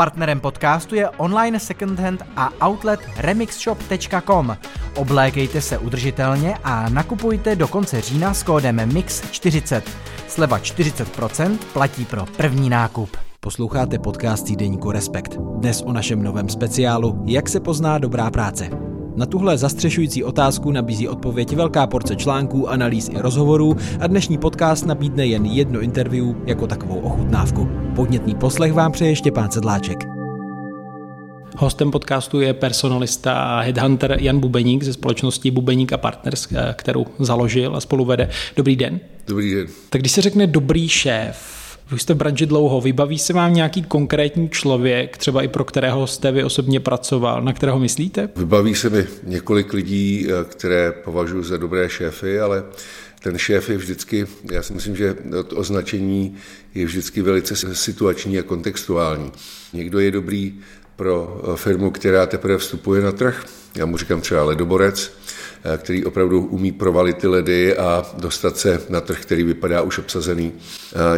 Partnerem podcastu je online secondhand a outlet remixshop.com. Oblékejte se udržitelně a nakupujte do konce října s kódem MIX40. Sleva 40% platí pro první nákup. Posloucháte podcast týdeníku Respekt. Dnes o našem novém speciálu Jak se pozná dobrá práce. Na tuhle zastřešující otázku nabízí odpověď velká porce článků, analýz i rozhovorů a dnešní podcast nabídne jen jedno interview jako takovou ochutnávku. Podnětný poslech vám přeje Štěpán Sedláček. Hostem podcastu je personalista a headhunter Jan Bubeník ze společnosti Bubeník a Partners, kterou založil a spoluvede. Dobrý den. Dobrý den. Tak když se řekne dobrý šéf, vy jste v branži dlouho, vybaví se vám nějaký konkrétní člověk, třeba i pro kterého jste vy osobně pracoval, na kterého myslíte? Vybaví se mi několik lidí, eh, které považuji za dobré šéfy, ale ten šéf je vždycky, já si myslím, že to označení je vždycky velice situační a kontextuální. Někdo je dobrý pro eh, firmu, která teprve vstupuje na trh, já mu říkám třeba ledoborec, který opravdu umí provalit ty ledy a dostat se na trh, který vypadá už obsazený.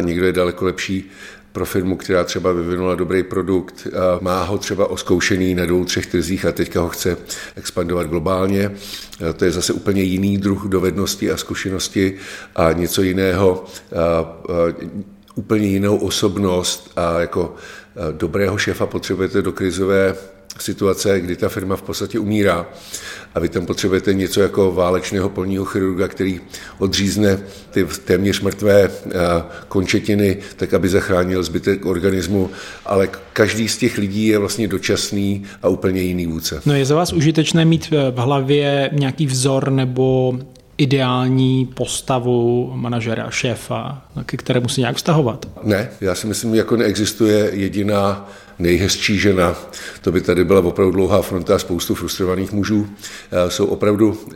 Někdo je daleko lepší pro firmu, která třeba vyvinula dobrý produkt, má ho třeba oskoušený na dvou, třech trzích a teďka ho chce expandovat globálně. Eh, to je zase úplně jiný druh dovednosti a zkušenosti a něco jiného, úplně jinou osobnost a jako dobrého šéfa potřebujete do krizové situace, kdy ta firma v podstatě umírá a vy tam potřebujete něco jako válečného polního chirurga, který odřízne ty téměř mrtvé eh, končetiny, tak aby zachránil zbytek organismu, ale každý z těch lidí je vlastně dočasný a úplně jiný vůdce. No je za vás užitečné mít v hlavě nějaký vzor nebo ideální postavu manažera, šéfa, ke kterému se nějak vztahovat? Ne, já si myslím, jako neexistuje jediná nejhezčí žena. To by tady byla opravdu dlouhá fronta a spoustu frustrovaných mužů. Eh, jsou opravdu eh,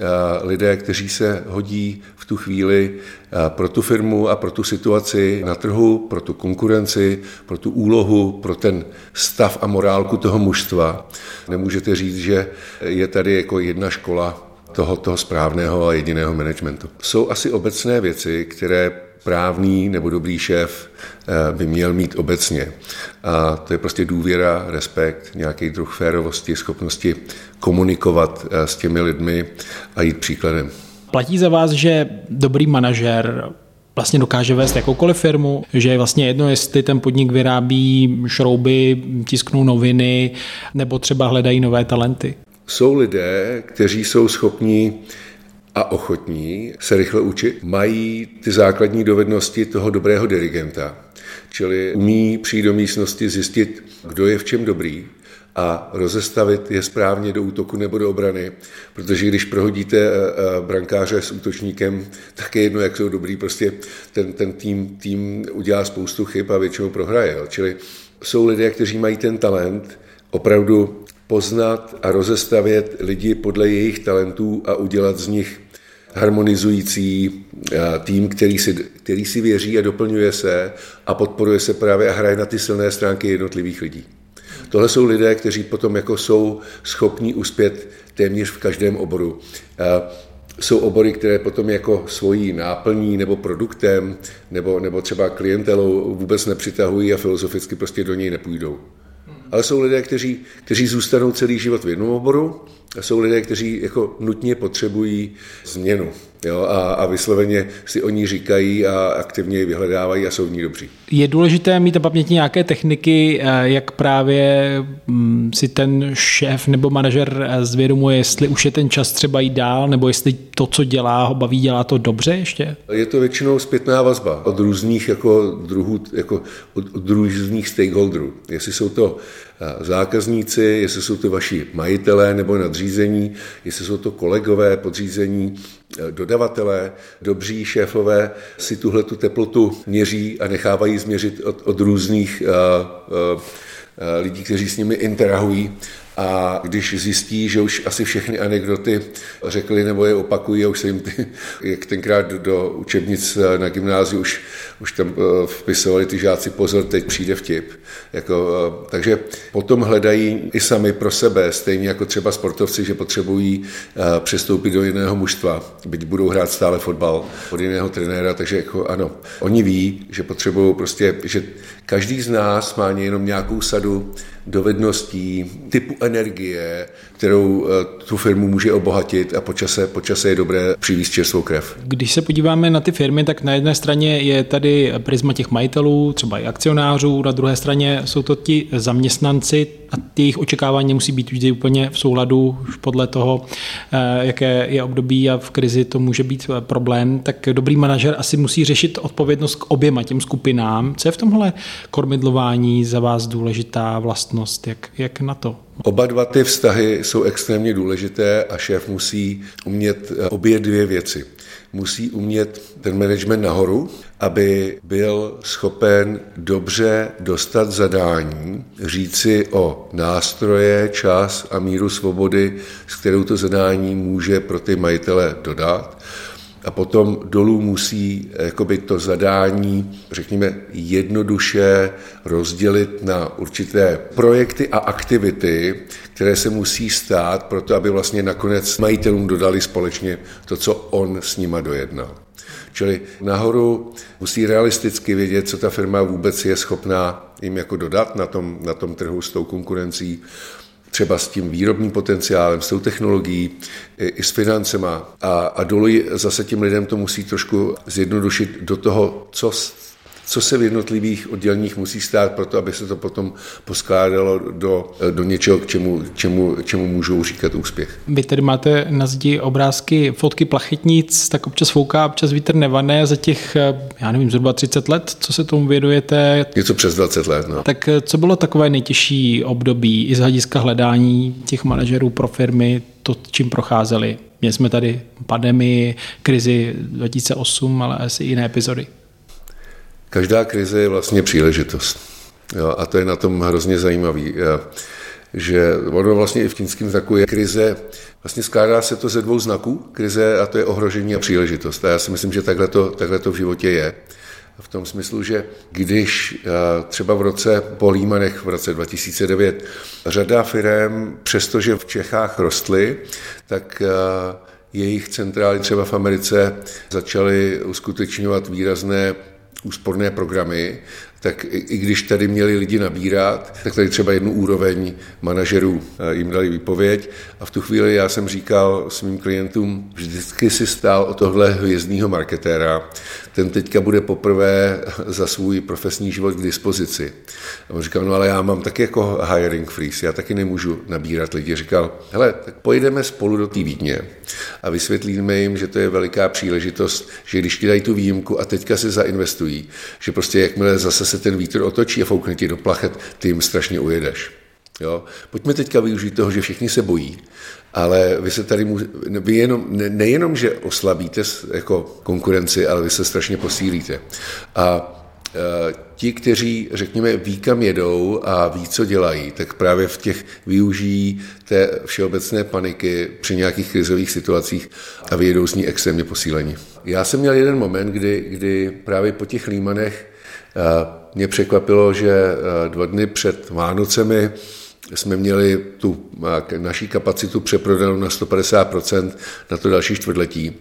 lidé, kteří se hodí v tu chvíli eh, pro tu firmu a pro tu situaci na trhu, pro tu konkurenci, pro tu úlohu, pro ten stav a morálku toho mužstva. Nemůžete říct, že je tady jako jedna škola toho, správného a jediného managementu. Jsou asi obecné věci, které správný nebo dobrý šéf eh, by měl mít obecně. A to je prostě důvěra, respekt, nějaký druh férovosti, schopnosti komunikovat eh, s těmi lidmi a jít příkladem. Platí za vás, že dobrý manažer vlastně dokáže vést jakoukoliv firmu, že je vlastně jedno, jestli ten podnik vyrábí šrouby, tisknou noviny nebo třeba hledají nové talenty. Jsou lidé, kteří jsou schopni a ochotní se rychle učit, mají ty základní dovednosti toho dobrého dirigenta, čili umí přijít do místnosti, zjistit, kdo je v čem dobrý, a rozestavit je správně do útoku nebo do obrany, protože když prohodíte eh, eh, brankáře s útočníkem, tak je jedno, jak jsou dobrý, prostě ten, ten tým, tým udělá spoustu chyb a většinou prohraje. Čili jsou lidé, kteří mají ten talent opravdu poznat a rozestavět lidi podle jejich talentů a udělat z nich harmonizující eh, tým, který si, který si věří a doplňuje se a podporuje se právě a hraje na ty silné stránky jednotlivých lidí. Tohle jsou lidé, kteří potom jako jsou schopní uspět téměř v každém oboru. Eh, jsou obory, které potom jako svojí náplní nebo produktem nebo, nebo třeba klientelou vůbec nepřitahují a filozoficky prostě do něj nepůjdou. Ale jsou lidé, kteří, kteří zůstanou celý život v jednom oboru jsou lidé, kteří jako nutně potřebují změnu. Jo, a, a vysloveně si oni říkají a aktivně ji vyhledávají a jsou v ní dobří. Je důležité mít na paměti nějaké techniky, eh, jak právě mm, si ten šéf nebo manažer eh, zvědomuje, jestli už je ten čas třeba jít dál, nebo jestli to, co dělá, ho baví, dělá to dobře ještě? Je to většinou zpětná vazba od různých jako druhů, jako od, od různých stakeholderů. Jestli jsou to zákazníci, jestli jsou to vaši majitelé nebo nadřízení, jestli jsou to kolegové podřízení, dodavatelé, dobří šéfové si tuhle tu teplotu měří a nechávají změřit od, od různých uh, uh, lidí, kteří s nimi interahují a když zjistí, že už asi všechny anekdoty řekli nebo je opakují a už se jim ty, jak tenkrát do učebnic na gymnáziu už, už tam eh, vpisovali ty žáci pozor, teď přijde vtip. Jako, eh, takže potom hledají i sami pro sebe, stejně jako třeba sportovci, že potřebují eh, přestoupit do jiného mužstva, byť budou hrát stále fotbal od jiného trenéra, takže jako ano, oni ví, že potřebují prostě, že každý z nás má jenom nějakou sadu dovedností, typu energie, kterou eh, tu firmu může obohatit a počase, počase je dobré přivízt čerstvou krev. Když se podíváme na ty firmy, tak na jedné straně je tady prisma těch majitelů, třeba i akcionářů, na druhé straně jsou to ti zaměstnanci a jejich očekávání musí být vždy úplně v souladu už podle toho, eh, jaké je období a v krizi to může být eh, problém, tak dobrý manažer asi musí řešit odpovědnost k oběma těm skupinám. Co je v tomhle kormidlování za vás důležitá vlastnost? Jak, jak na to? Oba dva ty vztahy jsou extrémně důležité a šéf musí umět eh, obě dvě věci. Musí umět ten management nahoru, aby byl schopen dobře dostat zadání, říci o nástroje, čas a míru svobody, s kterou to zadání může pro ty majitele dodat a potom dolů musí jakoby to zadání, řekněme, jednoduše rozdělit na určité projekty a aktivity, které se musí stát, proto aby vlastně nakonec majitelům dodali společně to, co on s nima dojednal. Čili nahoru musí realisticky vědět, co ta firma vůbec je schopná jim jako dodat na tom, na tom trhu s tou konkurencí třeba s tím výrobním potenciálem, s tou technologií, i, s financema. A, a dolů zase tím lidem to musí trošku zjednodušit do toho, co co se v jednotlivých odděleních musí stát pro to, aby se to potom poskládalo do, do něčeho, k čemu, čemu, čemu můžou říkat úspěch. Vy tedy máte na zdi obrázky, fotky plachetnic, tak občas fouká, občas vítr nevané za těch, já nevím, zhruba 30 let, co se tomu věnujete? Něco přes 20 let, no. Tak co bylo takové nejtěžší období i z hlediska hledání těch manažerů pro firmy, to, čím procházeli? Měli jsme tady pandemii, krizi 2008, ale asi i jiné epizody. Každá krize je vlastně příležitost. Jo, a to je na tom hrozně zajímavý, že ono vlastně i v čínském znaku je krize, vlastně skládá se to ze dvou znaků, krize a to je ohrožení a příležitost. A já si myslím, že takhle to, takhle to v životě je. V tom smyslu, že když třeba v roce po Límanech v roce 2009 řada firm, přestože v Čechách rostly, tak jejich centrály třeba v Americe začaly uskutečňovat výrazné úsporné programy, tak i když tady měli lidi nabírat, tak tady třeba jednu úroveň manažerů eh, jim dali výpověď. A v tu chvíli já jsem říkal svým klientům, vždycky si stál o tohle hvězdního marketéra, ten teďka bude poprvé za svůj profesní život k dispozici. A on říkal, no ale já mám taky jako hiring freeze, já taky nemůžu nabírat lidi. Říkal, hele, tak pojedeme spolu do té Vídně a vysvětlíme jim, že to je veliká příležitost, že když ti dají tu výjimku a teďka se zainvestují, že prostě jakmile zase se ten vítr otočí a foukne ti do plachet, ty jim strašně ujedeš. Jo? Pojďme teďka využít toho, že všichni se bojí, ale vy se tady, vy jenom, ne, nejenom, že oslabíte jako konkurenci, ale vy se strašně posílíte. A e, ti, kteří, řekněme, ví, kam jedou a ví, co dělají, tak právě v těch využijí té všeobecné paniky při nějakých krizových situacích a vyjedou z ní extrémně posílení. Já jsem měl jeden moment, kdy, kdy právě po těch límanech e, mě překvapilo, že e, dva dny před Vánocemi jsme měli tu naší kapacitu přeprodanou na 150% na to další čtvrtletí.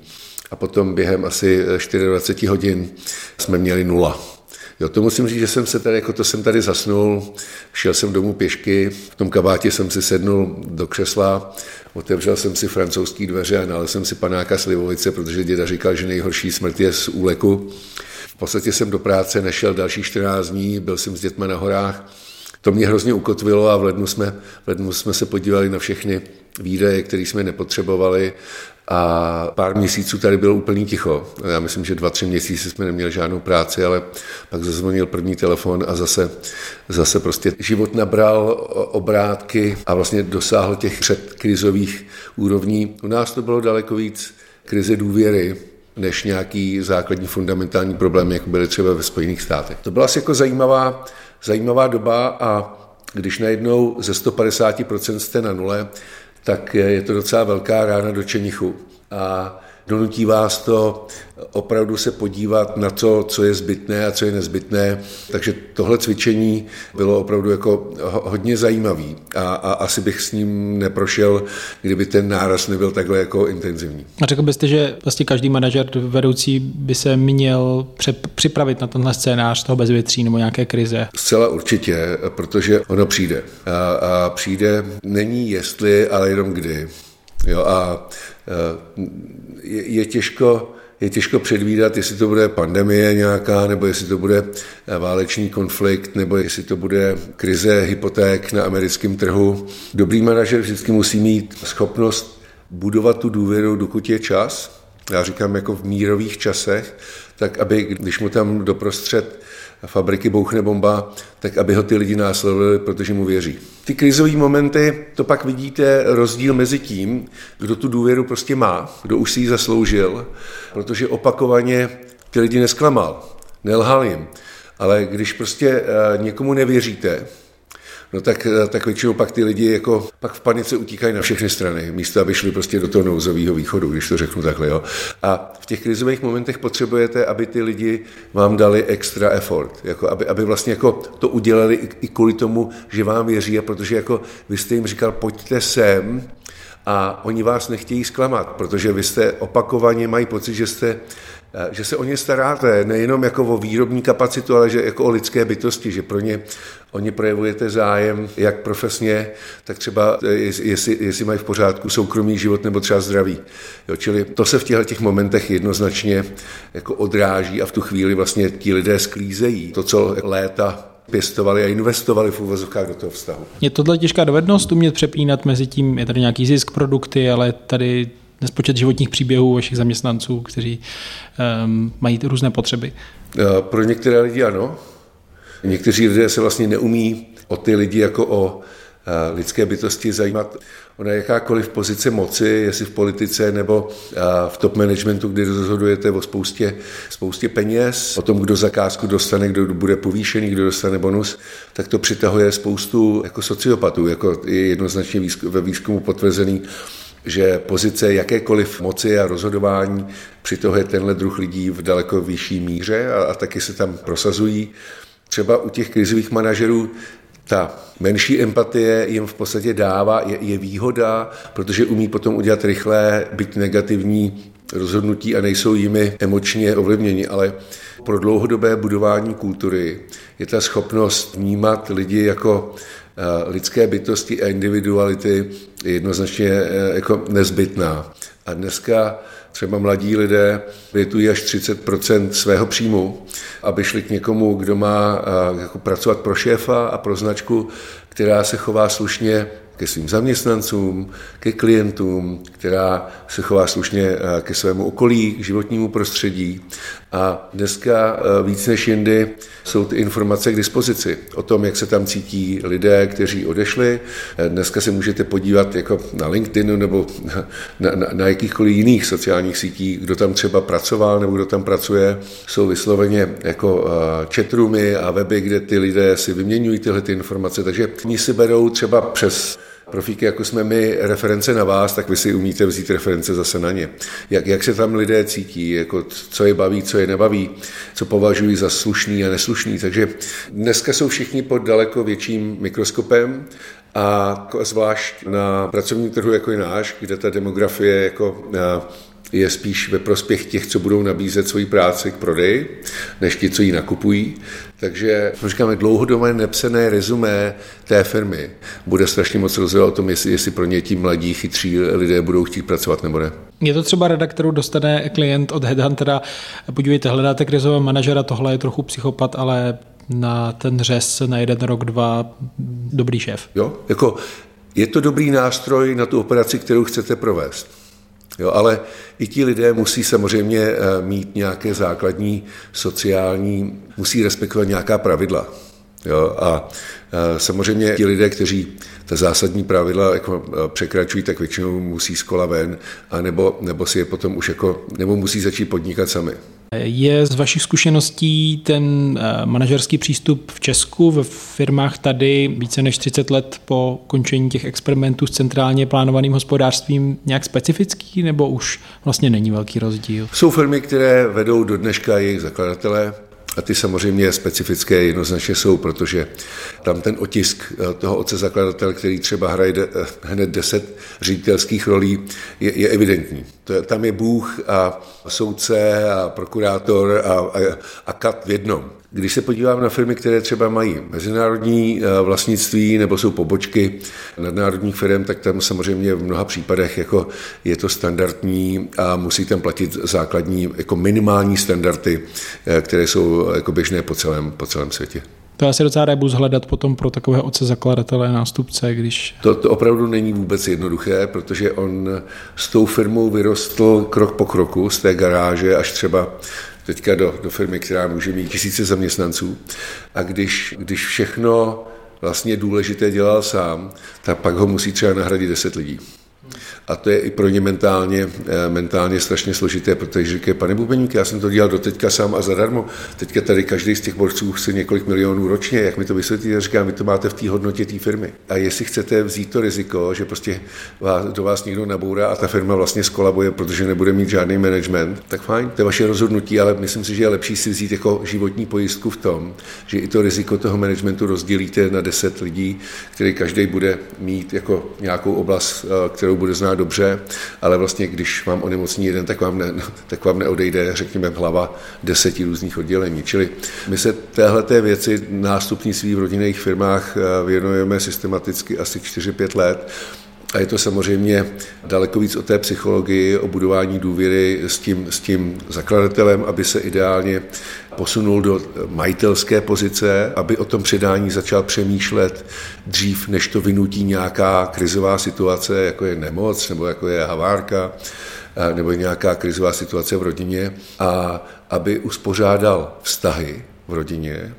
A potom během asi 24 hodin jsme měli nula. Jo, to musím říct, že jsem se tady, jako to jsem tady zasnul, šel jsem domů pěšky, v tom kabátě jsem si sednul do křesla, otevřel jsem si francouzský dveře a nalil jsem si panáka slivovice, protože děda říkal, že nejhorší smrt je z úleku. V podstatě jsem do práce nešel další 14 dní, byl jsem s dětmi na horách, to mě hrozně ukotvilo a v lednu jsme, v lednu jsme se podívali na všechny výdaje, které jsme nepotřebovali a pár měsíců tady bylo úplný ticho. Já myslím, že dva, tři měsíce jsme neměli žádnou práci, ale pak zazvonil první telefon a zase, zase prostě život nabral obrátky a vlastně dosáhl těch předkrizových úrovní. U nás to bylo daleko víc krize důvěry, než nějaký základní fundamentální problém, jako byly třeba ve Spojených státech. To byla asi jako zajímavá zajímavá doba a když najednou ze 150% jste na nule, tak je to docela velká rána do čenichu. A donutí vás to opravdu se podívat na to, co je zbytné a co je nezbytné. Takže tohle cvičení bylo opravdu jako hodně zajímavý a, a asi bych s ním neprošel, kdyby ten náraz nebyl takhle jako intenzivní. A řekl byste, že vlastně každý manažer vedoucí by se měl připravit na tenhle scénář toho bezvětří nebo nějaké krize? Zcela určitě, protože ono přijde. A, a přijde není jestli, ale jenom kdy. Jo, a je, je těžko je těžko předvídat, jestli to bude pandemie nějaká, nebo jestli to bude válečný konflikt, nebo jestli to bude krize hypoték na americkém trhu. Dobrý manažer vždycky musí mít schopnost budovat tu důvěru, dokud je čas. Já říkám jako v mírových časech, tak aby, když mu tam doprostřed fabriky bouchne bomba, tak aby ho ty lidi následovali, protože mu věří. Ty krizové momenty, to pak vidíte rozdíl mezi tím, kdo tu důvěru prostě má, kdo už si ji zasloužil, protože opakovaně ty lidi nesklamal, nelhal jim. Ale když prostě eh, někomu nevěříte, no tak, eh, tak většinou pak ty lidi jako pak v panice utíkají na všechny strany, místo aby šli prostě do toho nouzového východu, když to řeknu takhle. Jo. A v těch krizových momentech potřebujete, aby ty lidi vám dali extra effort, jako aby, aby vlastně jako to udělali i, i kvůli tomu, že vám věří a protože jako vy jste jim říkal, pojďte sem, a oni vás nechtějí zklamat, protože vy jste opakovaně mají pocit, že jste Eh, že se o ně staráte, nejenom jako o výrobní kapacitu, ale že jako o lidské bytosti, že pro ně oni projevujete zájem jak profesně, tak třeba eh, jestli, jestli mají v pořádku soukromý život nebo třeba zdraví. Jo, čili to se v těchto těch momentech jednoznačně jako odráží a v tu chvíli vlastně ti lidé sklízejí to, co léta pěstovali a investovali v úvozovkách do toho vztahu. Je tohle těžká dovednost umět přepínat mezi tím, je tady nějaký zisk produkty, ale tady nespočet životních příběhů vašich zaměstnanců, kteří um, mají různé potřeby? Pro některé lidi ano. Někteří lidé se vlastně neumí o ty lidi jako o lidské bytosti zajímat. Ona jakákoliv pozice moci, jestli v politice nebo v top managementu, kdy rozhodujete o spoustě, spoustě peněz, o tom, kdo zakázku dostane, kdo bude povýšený, kdo dostane bonus, tak to přitahuje spoustu jako sociopatů, jako je jednoznačně ve výzkumu potvrzený že pozice jakékoliv moci a rozhodování přitohuje tenhle druh lidí v daleko vyšší míře a, a taky se tam prosazují. Třeba u těch krizových manažerů ta menší empatie jim v podstatě dává, je, je výhoda, protože umí potom udělat rychlé, byť negativní rozhodnutí a nejsou jimi emočně ovlivněni, ale pro dlouhodobé budování kultury je ta schopnost vnímat lidi jako Eh, lidské bytosti a individuality je jednoznačně eh, jako nezbytná. A dneska třeba mladí lidé větují až 30% svého příjmu, aby šli k někomu, kdo má jako pracovat pro šéfa a pro značku, která se chová slušně ke svým zaměstnancům, ke klientům, která se chová slušně ke svému okolí, k životnímu prostředí. A dneska víc než jindy jsou ty informace k dispozici o tom, jak se tam cítí lidé, kteří odešli. Dneska se můžete podívat jako na LinkedInu nebo na, na, na jakýchkoliv jiných sociálních sítích, kdo tam třeba pracoval nebo kdo tam pracuje. Jsou vysloveně jako chatroomy a weby, kde ty lidé si vyměňují tyhle ty informace, takže oni si berou třeba přes profíky, jako jsme my, reference na vás, tak vy si umíte vzít reference zase na ně. Jak, jak se tam lidé cítí, jako co je baví, co je nebaví, co považují za slušný a neslušný. Takže dneska jsou všichni pod daleko větším mikroskopem a zvlášť na pracovním trhu, jako je náš, kde ta demografie jako je spíš ve prospěch těch, co budou nabízet svoji práci k prodeji, než ti, co ji nakupují. Takže, říkáme, dlouhodobé nepsané rezumé té firmy bude strašně moc rozhodovat o tom, jestli, jestli pro ně ti mladí, chytří lidé budou chtít pracovat nebo ne. Je to třeba rada, kterou dostane klient od Headhuntera, podívejte, hledáte krizového manažera, tohle je trochu psychopat, ale na ten řez na jeden rok, dva, dobrý šéf. Jo, jako je to dobrý nástroj na tu operaci, kterou chcete provést. Jo, ale i ti lidé musí samozřejmě eh, mít nějaké základní sociální, musí respektovat nějaká pravidla. Jo, a eh, samozřejmě ti lidé, kteří ta zásadní pravidla jako eh, překračují, tak většinou musí z kola ven, a nebo, nebo si je potom už jako, nebo musí začít podnikat sami. Je z vašich zkušeností ten eh, manažerský přístup v Česku, ve firmách tady více než 30 let po končení těch experimentů s centrálně plánovaným hospodářstvím nějak specifický, nebo už vlastně není velký rozdíl? Jsou firmy, které vedou do dneška jejich zakladatelé, a ty samozřejmě specifické jednoznačně jsou, protože tam ten otisk eh, toho otce zakladatel, který třeba hraje eh, hned deset ředitelských rolí, je, je evidentní. To je, tam je Bůh a soudce a prokurátor a, a, a kat v jednom. Když se podívám na firmy, které třeba mají mezinárodní eh, vlastnictví nebo jsou pobočky nadnárodních firm, tak tam samozřejmě v mnoha případech jako je to standardní a musí tam platit základní jako minimální standardy, které jsou jako běžné po celém, po celém světě. To je asi docela rebus hledat potom pro takového otce zakladatele, nástupce, když... To, to opravdu není vůbec jednoduché, protože on s tou firmou vyrostl krok po kroku z té garáže až třeba teďka do, do firmy, která může mít tisíce zaměstnanců. A když, když všechno vlastně důležité dělal sám, tak pak ho musí třeba nahradit deset lidí. A to je i pro ně mentálně, eh, mentálně strašně složité, protože říkají, pane Bubeník, já jsem to dělal do teďka sám a zadarmo. Teďka tady každý z těch borců chce několik milionů ročně. Jak mi to vysvětlíte? Říkám, vy to máte v té hodnotě té firmy. A jestli chcete vzít to riziko, že prostě vás, do vás někdo nabourá a ta firma vlastně skolabuje, protože nebude mít žádný management, tak fajn, to je vaše rozhodnutí, ale myslím si, že je lepší si vzít jako životní pojistku v tom, že i to riziko toho managementu rozdělíte na 10 lidí, který každý bude mít jako nějakou oblast, eh, kterou bude znát dobře, ale vlastně když vám onemocní jeden, tak vám, ne, tak vám neodejde, řekněme, hlava deseti různých oddělení. Čili my se téhleté věci nástupnictví v rodinných firmách eh, věnujeme systematicky asi 4-5 let a je to samozřejmě daleko víc o té psychologii, o budování důvěry s tím, s tím zakladatelem, aby se ideálně posunul do majitelské pozice, aby o tom předání začal přemýšlet dřív, než to vynutí nějaká krizová situace, jako je nemoc nebo jako je havárka nebo nějaká krizová situace v rodině a aby uspořádal vztahy v rodině,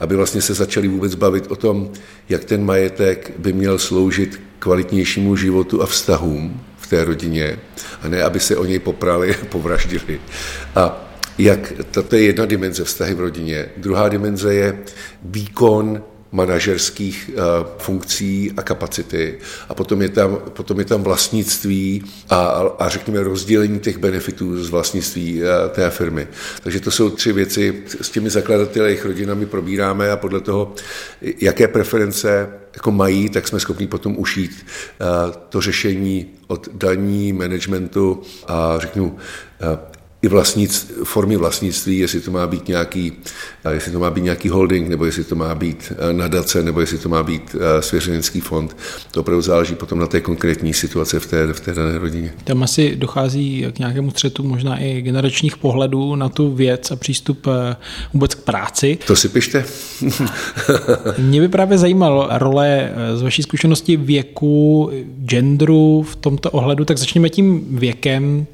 aby vlastně se začali vůbec bavit o tom, jak ten majetek by měl sloužit kvalitnějšímu životu a vztahům v té rodině, a ne, aby se o něj poprali a povraždili. A jak, to je jedna dimenze vztahy v rodině. Druhá dimenze je výkon manažerských uh, funkcí a kapacity. A potom je tam, potom je tam vlastnictví a, a řekněme rozdělení těch benefitů z vlastnictví uh, té firmy. Takže to jsou tři věci, s těmi zakladateli a jejich rodinami probíráme a podle toho, jaké preference jako mají, tak jsme schopni potom ušít uh, to řešení od daní, managementu a řeknu i vlastnic, formy vlastnictví, jestli to má být nějaký, jestli to má být nějaký holding, nebo jestli to má být eh, nadace, nebo jestli to má být eh, svěřenecký fond. To opravdu záleží potom na té konkrétní situace v té, v té dané rodině. Tam asi dochází k nějakému střetu možná i generačních pohledů na tu věc a přístup eh, vůbec k práci. To si pište. Mě by právě zajímalo role z vaší zkušenosti věku, genderu v tomto ohledu, tak začněme tím věkem.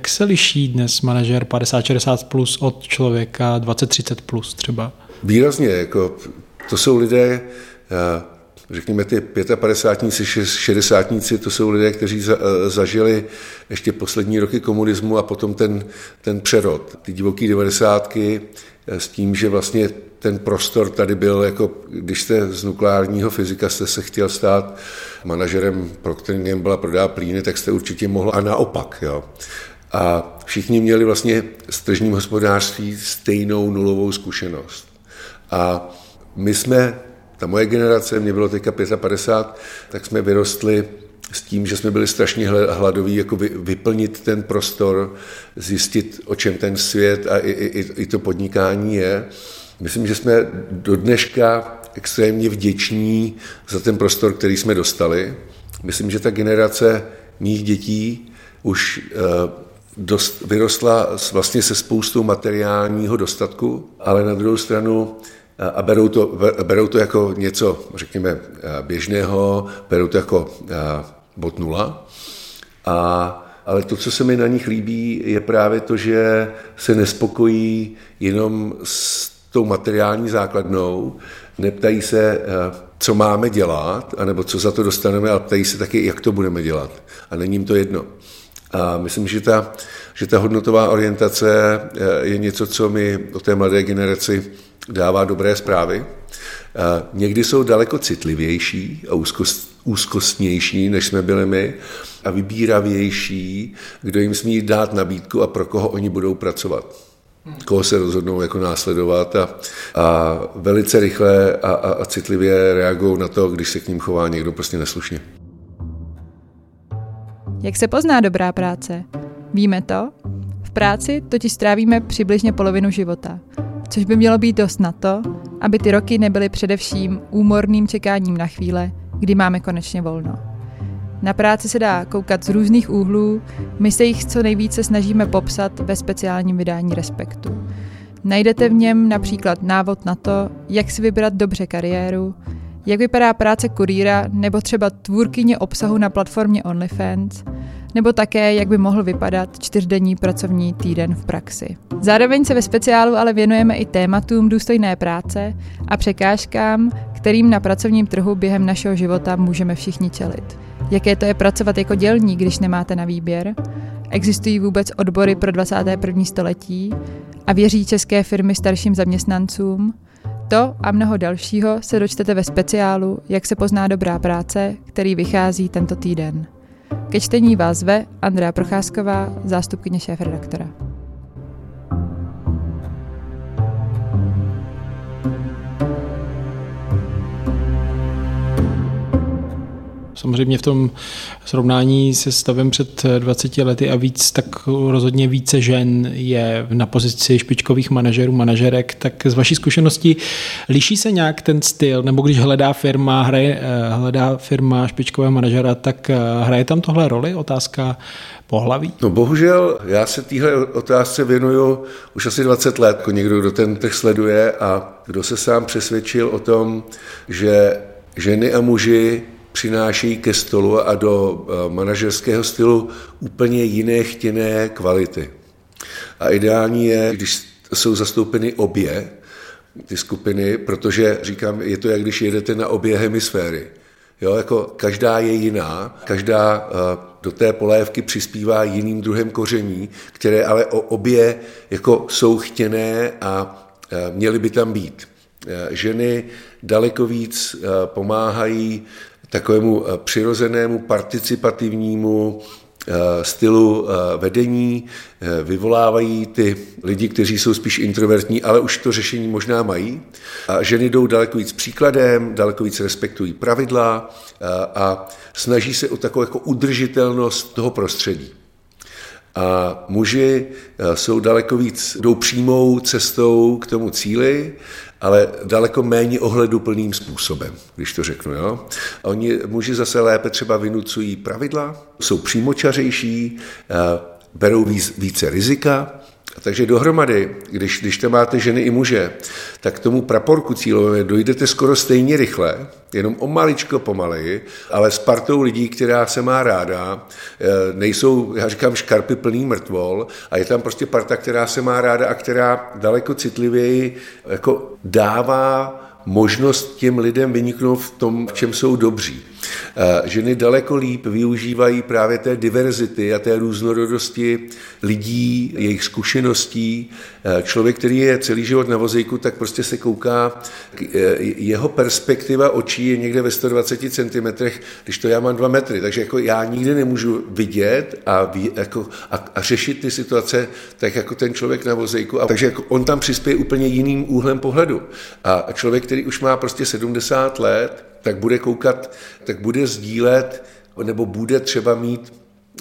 Jak se liší dnes manažer 50-60 plus od člověka 20-30 plus třeba? Výrazně, jako to jsou lidé, eh, řekněme ty 55 60 to jsou lidé, kteří eh, zažili ještě poslední roky komunismu a potom ten, ten přerod. Ty divoký devadesátky eh, s tím, že vlastně ten prostor tady byl, jako když jste z nukleárního fyzika jste se chtěl stát manažerem Procter Gamble a prodá plíny, tak jste určitě mohl a naopak. Jo. A všichni měli vlastně s tržním hospodářství stejnou nulovou zkušenost. A my jsme, ta moje generace, mě bylo teďka 55, tak jsme vyrostli s tím, že jsme byli strašně hladoví, jako vyplnit ten prostor, zjistit, o čem ten svět a i, i, i to podnikání je. Myslím, že jsme do dneška extrémně vděční za ten prostor, který jsme dostali. Myslím, že ta generace mých dětí už uh, dost, vyrostla vlastně se spoustou materiálního dostatku, ale na druhou stranu a berou to, berou to jako něco, řekněme, běžného, berou to jako bod nula. A, ale to, co se mi na nich líbí, je právě to, že se nespokojí jenom s tou materiální základnou, neptají se, co máme dělat, anebo co za to dostaneme, ale ptají se taky, jak to budeme dělat. A není jim to jedno. A myslím, že ta, že ta hodnotová orientace je něco, co mi o té mladé generaci dává dobré zprávy. A někdy jsou daleko citlivější a úzkost, úzkostnější, než jsme byli my, a vybíravější, kdo jim smí dát nabídku a pro koho oni budou pracovat koho se rozhodnou jako následovat a, a velice rychle a, a, a citlivě reagují na to, když se k ním chová někdo prostě neslušně. Jak se pozná dobrá práce? Víme to? V práci totiž strávíme přibližně polovinu života, což by mělo být dost na to, aby ty roky nebyly především úmorným čekáním na chvíle, kdy máme konečně volno. Na práci se dá koukat z různých úhlů, my se jich co nejvíce snažíme popsat ve speciálním vydání Respektu. Najdete v něm například návod na to, jak si vybrat dobře kariéru, jak vypadá práce kurýra nebo třeba tvůrkyně obsahu na platformě OnlyFans, nebo také, jak by mohl vypadat čtyřdenní pracovní týden v praxi. Zároveň se ve speciálu ale věnujeme i tématům důstojné práce a překážkám, kterým na pracovním trhu během našeho života můžeme všichni čelit. Jaké to je pracovat jako dělník, když nemáte na výběr? Existují vůbec odbory pro 21. století? A věří české firmy starším zaměstnancům? To a mnoho dalšího se dočtete ve speciálu Jak se pozná dobrá práce, který vychází tento týden. Ke čtení vás zve Andrea Procházková, zástupkyně šéf-redaktora. Samozřejmě v tom srovnání se stavem před 20 lety a víc, tak rozhodně více žen je na pozici špičkových manažerů, manažerek. Tak z vaší zkušenosti liší se nějak ten styl, nebo když hledá firma, hraje, eh, hledá firma špičkového manažera, tak eh, hraje tam tohle roli? Otázka pohlaví? No bohužel, já se téhle otázce věnuju už asi 20 let, jako někdo, kdo ten trh sleduje a kdo se sám přesvědčil o tom, že ženy a muži přinášejí ke stolu a do eh, manažerského stylu úplně jiné chtěné kvality. A ideální je, když jsou zastoupeny obě ty skupiny, protože říkám, je to jak když jedete na obě hemisféry. Jo, jako každá je jiná, každá eh, do té polévky přispívá jiným druhem koření, které ale o obě jako jsou chtěné a eh, měly by tam být. Ženy daleko víc pomáhají takovému eh, přirozenému participativnímu eh, stylu eh, vedení, vyvolávají ty lidi, kteří jsou spíš introvertní, ale už to řešení možná mají. A ženy jdou daleko víc příkladem, daleko víc respektují pravidla a snaží se o takovou jako udržitelnost toho prostředí. A muži jsou daleko víc, jdou přímou cestou k tomu cíli ale daleko méně ohleduplným způsobem, když to řeknu. Jo? A oni muži zase lépe třeba vynucují pravidla, jsou přímočařejší, eh, berou více rizika, takže dohromady, když, když tam máte ženy i muže, tak k tomu praporku cílové dojdete skoro stejně rychle, jenom o maličko pomaleji, ale s partou lidí, která se má ráda, eh, nejsou, já říkám, škarpy plný mrtvol a je tam prostě parta, která se má ráda a která daleko citlivěji jako dává možnost těm lidem vyniknout v tom, v čem jsou dobří. Ženy daleko líp využívají právě té diverzity a té různorodosti lidí, jejich zkušeností. Člověk, který je celý život na vozejku, tak prostě se kouká, jeho perspektiva očí je někde ve 120 cm, když to já mám 2 metry, takže jako já nikdy nemůžu vidět a, ví, jako, a, a řešit ty situace tak jako ten člověk na vozejku. A, takže jako on tam přispěje úplně jiným úhlem pohledu. A člověk, který už má prostě 70 let, tak bude koukat, tak bude sdílet nebo bude třeba mít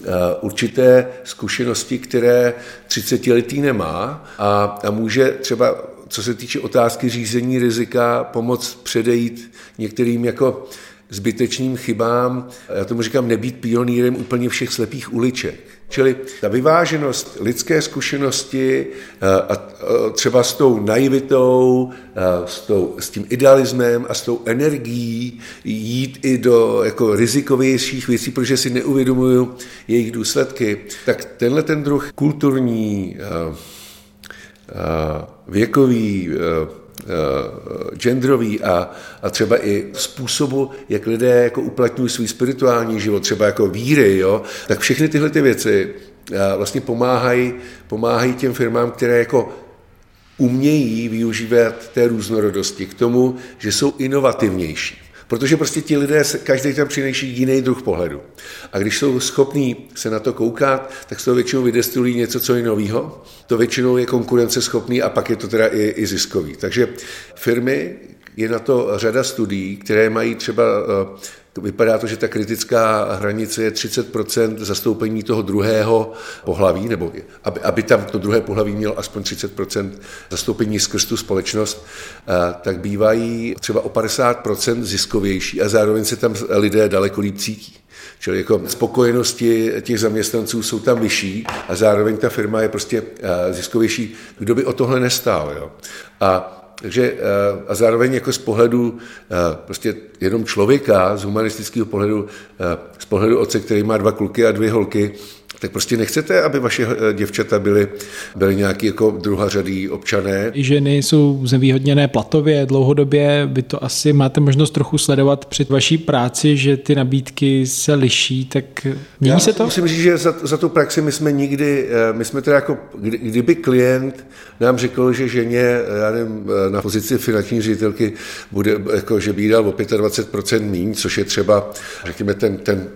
eh, určité zkušenosti, které 30 letý nemá a, a může třeba, co se týče otázky řízení rizika, pomoct předejít některým jako zbytečným chybám, já tomu říkám, nebýt pionýrem úplně všech slepých uliček. Čili ta vyváženost lidské zkušenosti eh, a třeba s tou naivitou, eh, s, tou, s tím idealismem a s tou energií jít i do jako rizikovějších věcí, protože si neuvědomuju jejich důsledky, tak tenhle ten druh kulturní, eh, věkový, genderový a, a třeba i způsobu, jak lidé jako uplatňují svůj spirituální život, třeba jako víry, jo, tak všechny tyhle ty věci vlastně pomáhají, pomáhají těm firmám, které jako umějí využívat té různorodosti k tomu, že jsou inovativnější. Protože prostě ti lidé, každý tam přináší jiný druh pohledu. A když jsou schopní se na to koukat, tak z toho většinou vydestilují něco, co je novýho. To většinou je konkurenceschopný a pak je to teda i, i ziskový. Takže firmy, je na to řada studií, které mají třeba eh, Vypadá to, že ta kritická hranice je 30% zastoupení toho druhého pohlaví, nebo aby, aby tam to druhé pohlaví mělo aspoň 30% zastoupení skrz tu společnost, tak bývají třeba o 50% ziskovější a zároveň se tam lidé daleko líp cítí. Čili jako spokojenosti těch zaměstnanců jsou tam vyšší a zároveň ta firma je prostě ziskovější. Kdo by o tohle nestál? Jo? A takže eh, a zároveň jako z pohledu eh, prostě jenom člověka, z humanistického pohledu, eh, z pohledu otce, který má dva kluky a dvě holky, tak prostě nechcete, aby vaše eh, děvčata byly, byly nějaký jako druhořadý občané. Ženy jsou znevýhodněné platově dlouhodobě. Vy to asi máte možnost trochu sledovat při vaší práci, že ty nabídky se liší, tak mění Já se to? Musím říct, že za, za tu praxi my jsme nikdy, eh, my jsme teda jako, kdyby klient nám řekl, že ženě, eh, já nevím, na pozici finanční ředitelky bude, jako, že by dal o 25% míň, což je třeba, řekněme, ten, ten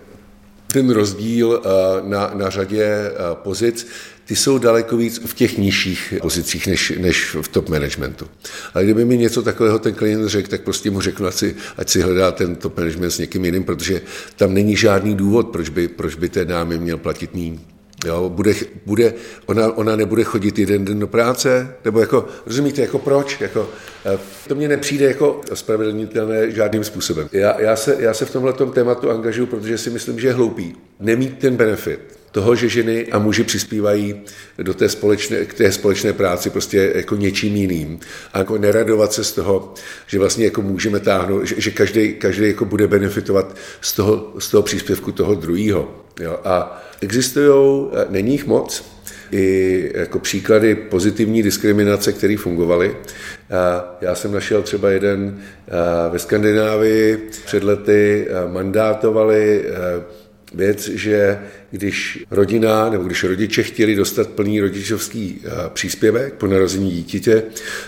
ten rozdíl eh, na, na řadě eh, pozic, ty jsou daleko víc v těch nižších pozicích než, než v top managementu. Ale kdyby mi něco takového ten klient řekl, tak prostě mu řeknu, ať si, ať si hledá ten top management s někým jiným, protože tam není žádný důvod, proč by, proč by té dámy měl platit méně. Jo, bude, bude, ona, ona nebude chodit jeden den do práce, nebo jako, rozumíte, jako proč? Jako, eh, to mně nepřijde jako spravedlnitelné žádným způsobem. Já, já, se, já se v tomhle tématu angažuju, protože si myslím, že je hloupý nemít ten benefit toho, že ženy a muži přispívají do té společné, k té společné práci prostě jako něčím jiným. A jako neradovat se z toho, že vlastně jako můžeme táhnout, že, že každý, každý jako bude benefitovat z toho, z toho příspěvku toho druhého. A existují, není jich moc, i jako příklady pozitivní diskriminace, které fungovaly. Já jsem našel třeba jeden ve Skandinávii před lety mandátovali věc, že když rodina nebo když rodiče chtěli dostat plný rodičovský příspěvek po narození dítěte,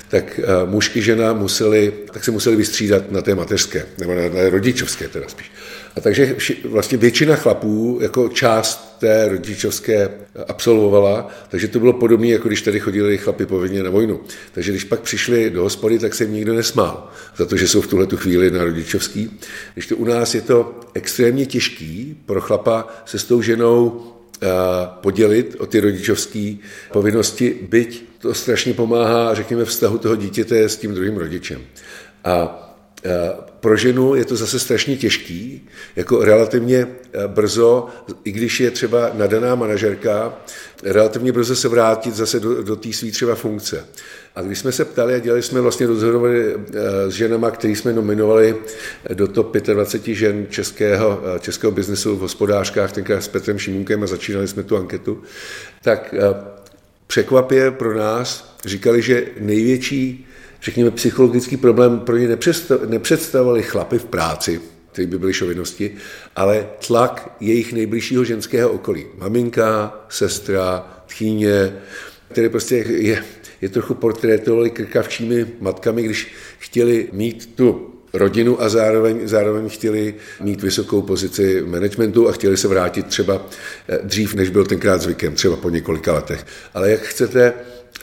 tak mužky žena museli, tak se museli vystřídat na té mateřské, nebo na, na rodičovské teda spíš. A takže vlastně většina chlapů jako část té rodičovské absolvovala, takže to bylo podobné, jako když tady chodili chlapi povinně na vojnu. Takže když pak přišli do hospody, tak se jim nikdo nesmál za to, že jsou v tuhle tu chvíli na rodičovský. Když to u nás je to extrémně těžký pro chlapa se s tou ženou podělit o ty rodičovské povinnosti, byť to strašně pomáhá, řekněme, vztahu toho dítěte s tím druhým rodičem. A Eh, pro ženu je to zase strašně těžký, jako relativně eh, brzo, i když je třeba nadaná manažerka, relativně brzo se vrátit zase do, do té své třeba funkce. A když jsme se ptali a dělali jsme vlastně rozhodory eh, s ženama, který jsme nominovali do top 25 žen českého, českého biznesu v hospodářkách, tenkrát s Petrem Šimunkem a začínali jsme tu anketu, tak překvapě pro nás říkali, že největší řekněme, psychologický problém pro ně nepředstavovali chlapy v práci, který by byly šovinnosti, ale tlak jejich nejbližšího ženského okolí. Maminka, sestra, tchýně, které prostě je, je trochu portrétovali krkavčími matkami, když chtěli mít tu rodinu a zároveň, zároveň chtěli mít vysokou pozici v managementu a chtěli se vrátit třeba eh, dřív, než byl tenkrát zvykem, třeba po několika letech. Ale jak chcete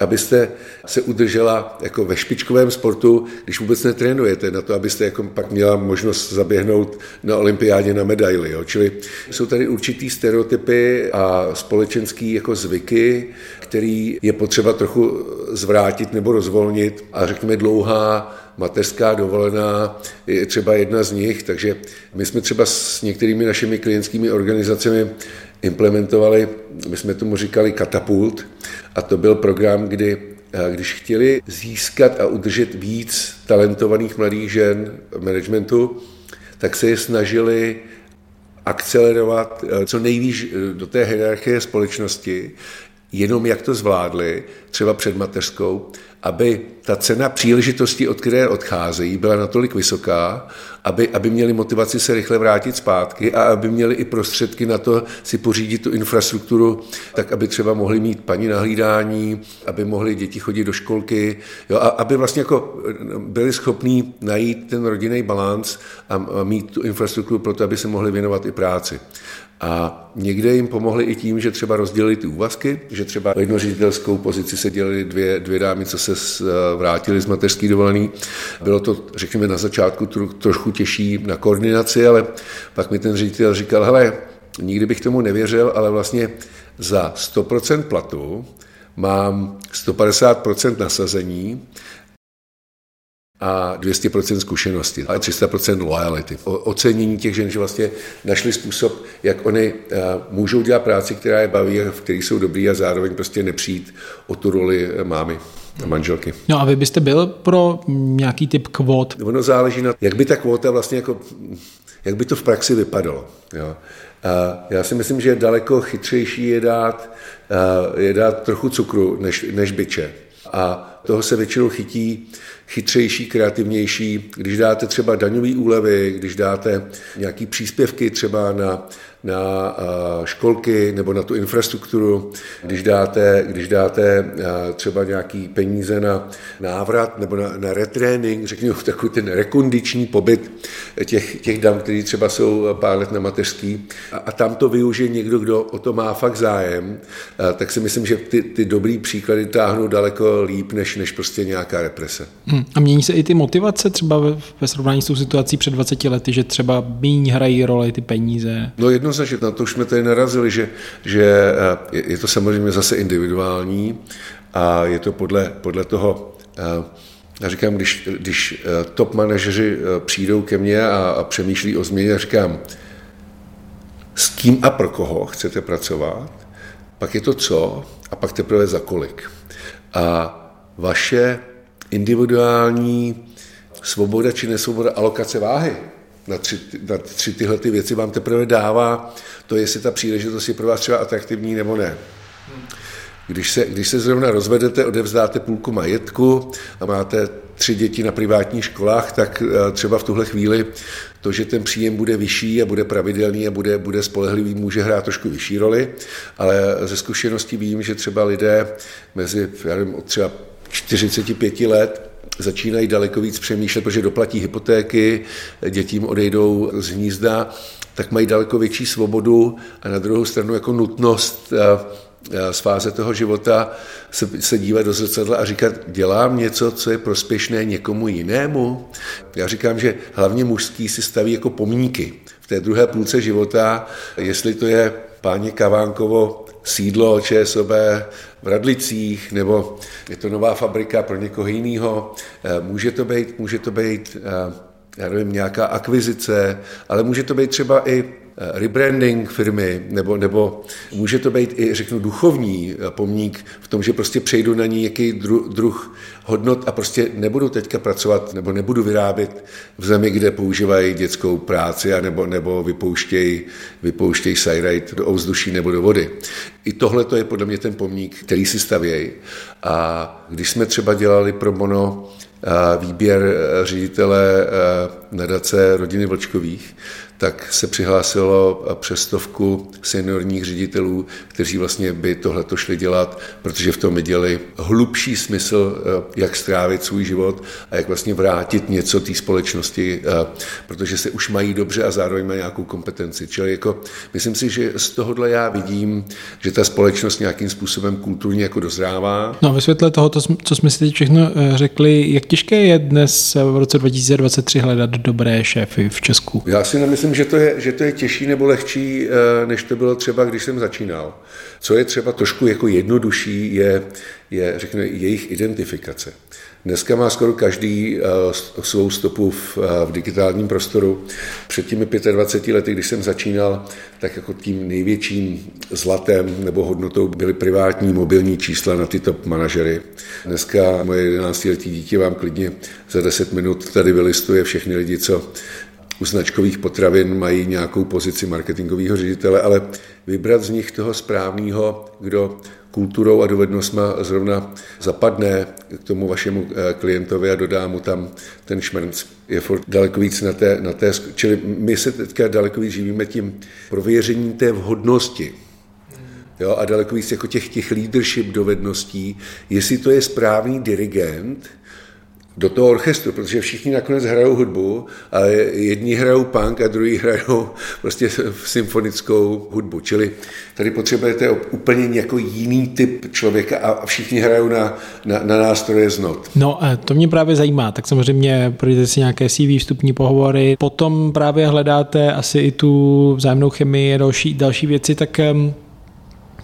abyste se udržela jako ve špičkovém sportu, když vůbec netrénujete, na to, abyste jako pak měla možnost zaběhnout na olympiádě na medaily. Jo. Čili jsou tady určitý stereotypy a společenský jako zvyky, který je potřeba trochu zvrátit nebo rozvolnit a řekněme dlouhá mateřská dovolená je třeba jedna z nich, takže my jsme třeba s některými našimi klientskými organizacemi implementovali, my jsme tomu říkali katapult, a to byl program, kdy eh, když chtěli získat a udržet víc talentovaných mladých žen v managementu, tak se je snažili akcelerovat eh, co nejvíc eh, do té hierarchie společnosti, jenom jak to zvládli, třeba před mateřskou, aby ta cena příležitosti, od které odcházejí, byla natolik vysoká, aby, aby měli motivaci se rychle vrátit zpátky a aby měli i prostředky na to si pořídit tu infrastrukturu, tak aby třeba mohli mít paní na hlídání, aby mohli děti chodit do školky, jo, a aby vlastně jako byli schopní najít ten rodinný balans a mít tu infrastrukturu pro to, aby se mohli věnovat i práci. A někde jim pomohli i tím, že třeba rozdělili ty úvazky, že třeba jednoředitelskou pozici se dělali dvě, dvě dámy, co se vrátili z mateřský dovolený. Bylo to, řekněme, na začátku trošku těžší na koordinaci, ale pak mi ten ředitel říkal, hele, nikdy bych tomu nevěřil, ale vlastně za 100% platu mám 150% nasazení a 200% zkušenosti a 300% loyalty. O, ocenění těch žen, že vlastně našli způsob, jak oni uh, můžou dělat práci, která je baví, v které jsou dobrý a zároveň prostě nepřijít o tu roli eh, mámy a manželky. No a vy byste byl pro nějaký typ kvót? Ono záleží na, jak by ta kvóta vlastně jako, jak by to v praxi vypadalo. Jo. A já si myslím, že je daleko chytřejší je dát, je dát trochu cukru než, než byče. A toho se většinou chytí chytřejší, kreativnější, když dáte třeba daňové úlevy, když dáte nějaký příspěvky třeba na na školky nebo na tu infrastrukturu, když dáte, když dáte třeba nějaký peníze na návrat nebo na, na retrénink, řekněme takový ten rekondiční pobyt těch, těch dam, který třeba jsou pár let na mateřský a, a tam to využije někdo, kdo o to má fakt zájem, tak si myslím, že ty, ty dobrý příklady táhnou daleko líp, než, než prostě nějaká represe. Hmm. A mění se i ty motivace třeba ve, ve srovnání s tou situací před 20 lety, že třeba míň hrají roli ty peníze? No jedno jednoznačně, na to už jsme tady narazili, že, že eh, je to samozřejmě zase individuální a je to podle, podle toho, eh, já říkám, když, když eh, top manažeři přijdou ke mně a, a přemýšlí o změně, říkám, s kým a pro koho chcete pracovat, pak je to co a pak teprve za kolik. A vaše individuální svoboda či nesvoboda alokace váhy, na tři, na tři tyhle ty věci vám teprve dává to, jestli ta příležitost je pro vás třeba atraktivní nebo ne. Když se, když se zrovna rozvedete, odevzdáte půlku majetku a máte tři děti na privátních školách, tak eh, třeba v tuhle chvíli to, že ten příjem bude vyšší a bude pravidelný a bude, bude spolehlivý, může hrát trošku vyšší roli, ale ze zkušenosti vím, že třeba lidé mezi, já nevím, od třeba 45 let začínají daleko víc přemýšlet, protože doplatí hypotéky, dětím odejdou z hnízda, tak mají daleko větší svobodu a na druhou stranu jako nutnost eh, eh, z fáze toho života se, se dívat do zrcadla a říkat, dělám něco, co je prospěšné někomu jinému. Já říkám, že hlavně mužský si staví jako pomníky v té druhé půlce života, jestli to je páně Kavánkovo sídlo ČSOB v Radlicích, nebo je to nová fabrika pro někoho jiného. Eh, může to být, může to být eh, já nevím, nějaká akvizice, ale může to být třeba i rebranding firmy, nebo, nebo může to být i, řeknu, duchovní eh, pomník v tom, že prostě přejdu na nějaký dru, druh hodnot a prostě nebudu teďka pracovat, nebo nebudu vyrábět v zemi, kde používají dětskou práci, a nebo, nebo vypouštějí, vypouštějí sajrajt do ovzduší nebo do vody. I tohle to je podle mě ten pomník, který si stavějí. A když jsme třeba dělali pro Mono eh, výběr ředitele nadace rodiny Vlčkových, tak se přihlásilo přes stovku seniorních ředitelů, kteří vlastně by tohle to šli dělat, protože v tom viděli hlubší smysl, eh, jak strávit svůj život a jak vlastně vrátit něco té společnosti, eh, protože se už mají dobře a zároveň mají nějakou kompetenci. Čili jako, myslím si, že z tohohle já vidím, že ta společnost nějakým způsobem kulturně jako dozrává. No a ve světle toho, co jsme si teď všechno eh, řekli, jak těžké je dnes v roce 2023 hledat dobré šéfy v Česku? Já si nemyslím, že to je, že to je těžší nebo lehčí, eh, než to bylo třeba, když jsem začínal. Co je třeba trošku jako jednodušší, je, je řekněme, jejich identifikace. Dneska má skoro každý eh, svou stopu v, eh, v digitálním prostoru. Před těmi 25 lety, když jsem začínal, tak jako tím největším zlatem nebo hodnotou byly privátní mobilní čísla na ty top manažery. Dneska moje 11-letí dítě vám klidně za 10 minut tady vylistuje všechny lidi, co u značkových potravin mají nějakou pozici marketingového ředitele, ale vybrat z nich toho správného, kdo kulturou a dovednostma zrovna zapadne k tomu vašemu eh, klientovi a dodá mu tam ten šmrnc. Je furt daleko víc na té, na té, čili my se teďka daleko víc živíme tím prověřením té vhodnosti jo, a daleko víc jako těch, těch leadership dovedností, jestli to je správný dirigent, do toho orchestru, protože všichni nakonec hrajou hudbu, ale jedni hrajou punk a druhý hrajou prostě symfonickou hudbu. Čili tady potřebujete úplně jako jiný typ člověka a všichni hrajou na, na, na nástroje z not. No, to mě právě zajímá. Tak samozřejmě projdete si nějaké CV, vstupní pohovory, potom právě hledáte asi i tu vzájemnou chemii a další, další věci, tak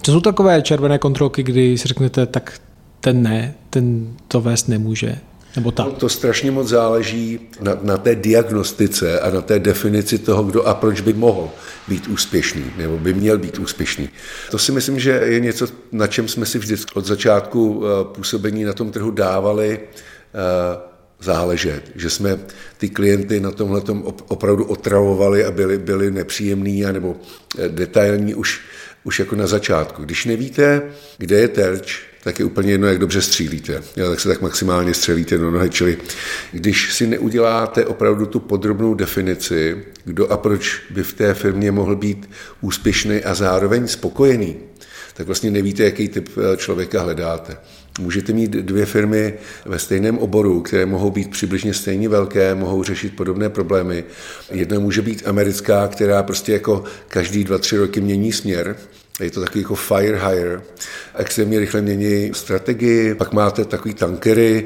co jsou takové červené kontrolky, kdy si řeknete, tak ten ne, ten to vést nemůže? Nebo tak? No, to strašně moc záleží na, na té diagnostice a na té definici toho, kdo a proč by mohl být úspěšný, nebo by měl být úspěšný. To si myslím, že je něco, na čem jsme si vždycky od začátku eh, působení na tom trhu dávali eh, záležet, že jsme ty klienty na tomhle opravdu otravovali a byli, byli nepříjemní nebo eh, detailní už, už jako na začátku. Když nevíte, kde je terč, tak je úplně jedno, jak dobře střílíte. Jo, tak se tak maximálně střelíte do nohy. Čili když si neuděláte opravdu tu podrobnou definici, kdo a proč by v té firmě mohl být úspěšný a zároveň spokojený, tak vlastně nevíte, jaký typ eh, člověka hledáte. Můžete mít dvě firmy ve stejném oboru, které mohou být přibližně stejně velké, mohou řešit podobné problémy. Jedna může být americká, která prostě jako každý dva, tři roky mění směr, je to takový jako fire hire. Extrémně rychle mění strategii. Pak máte takový tankery,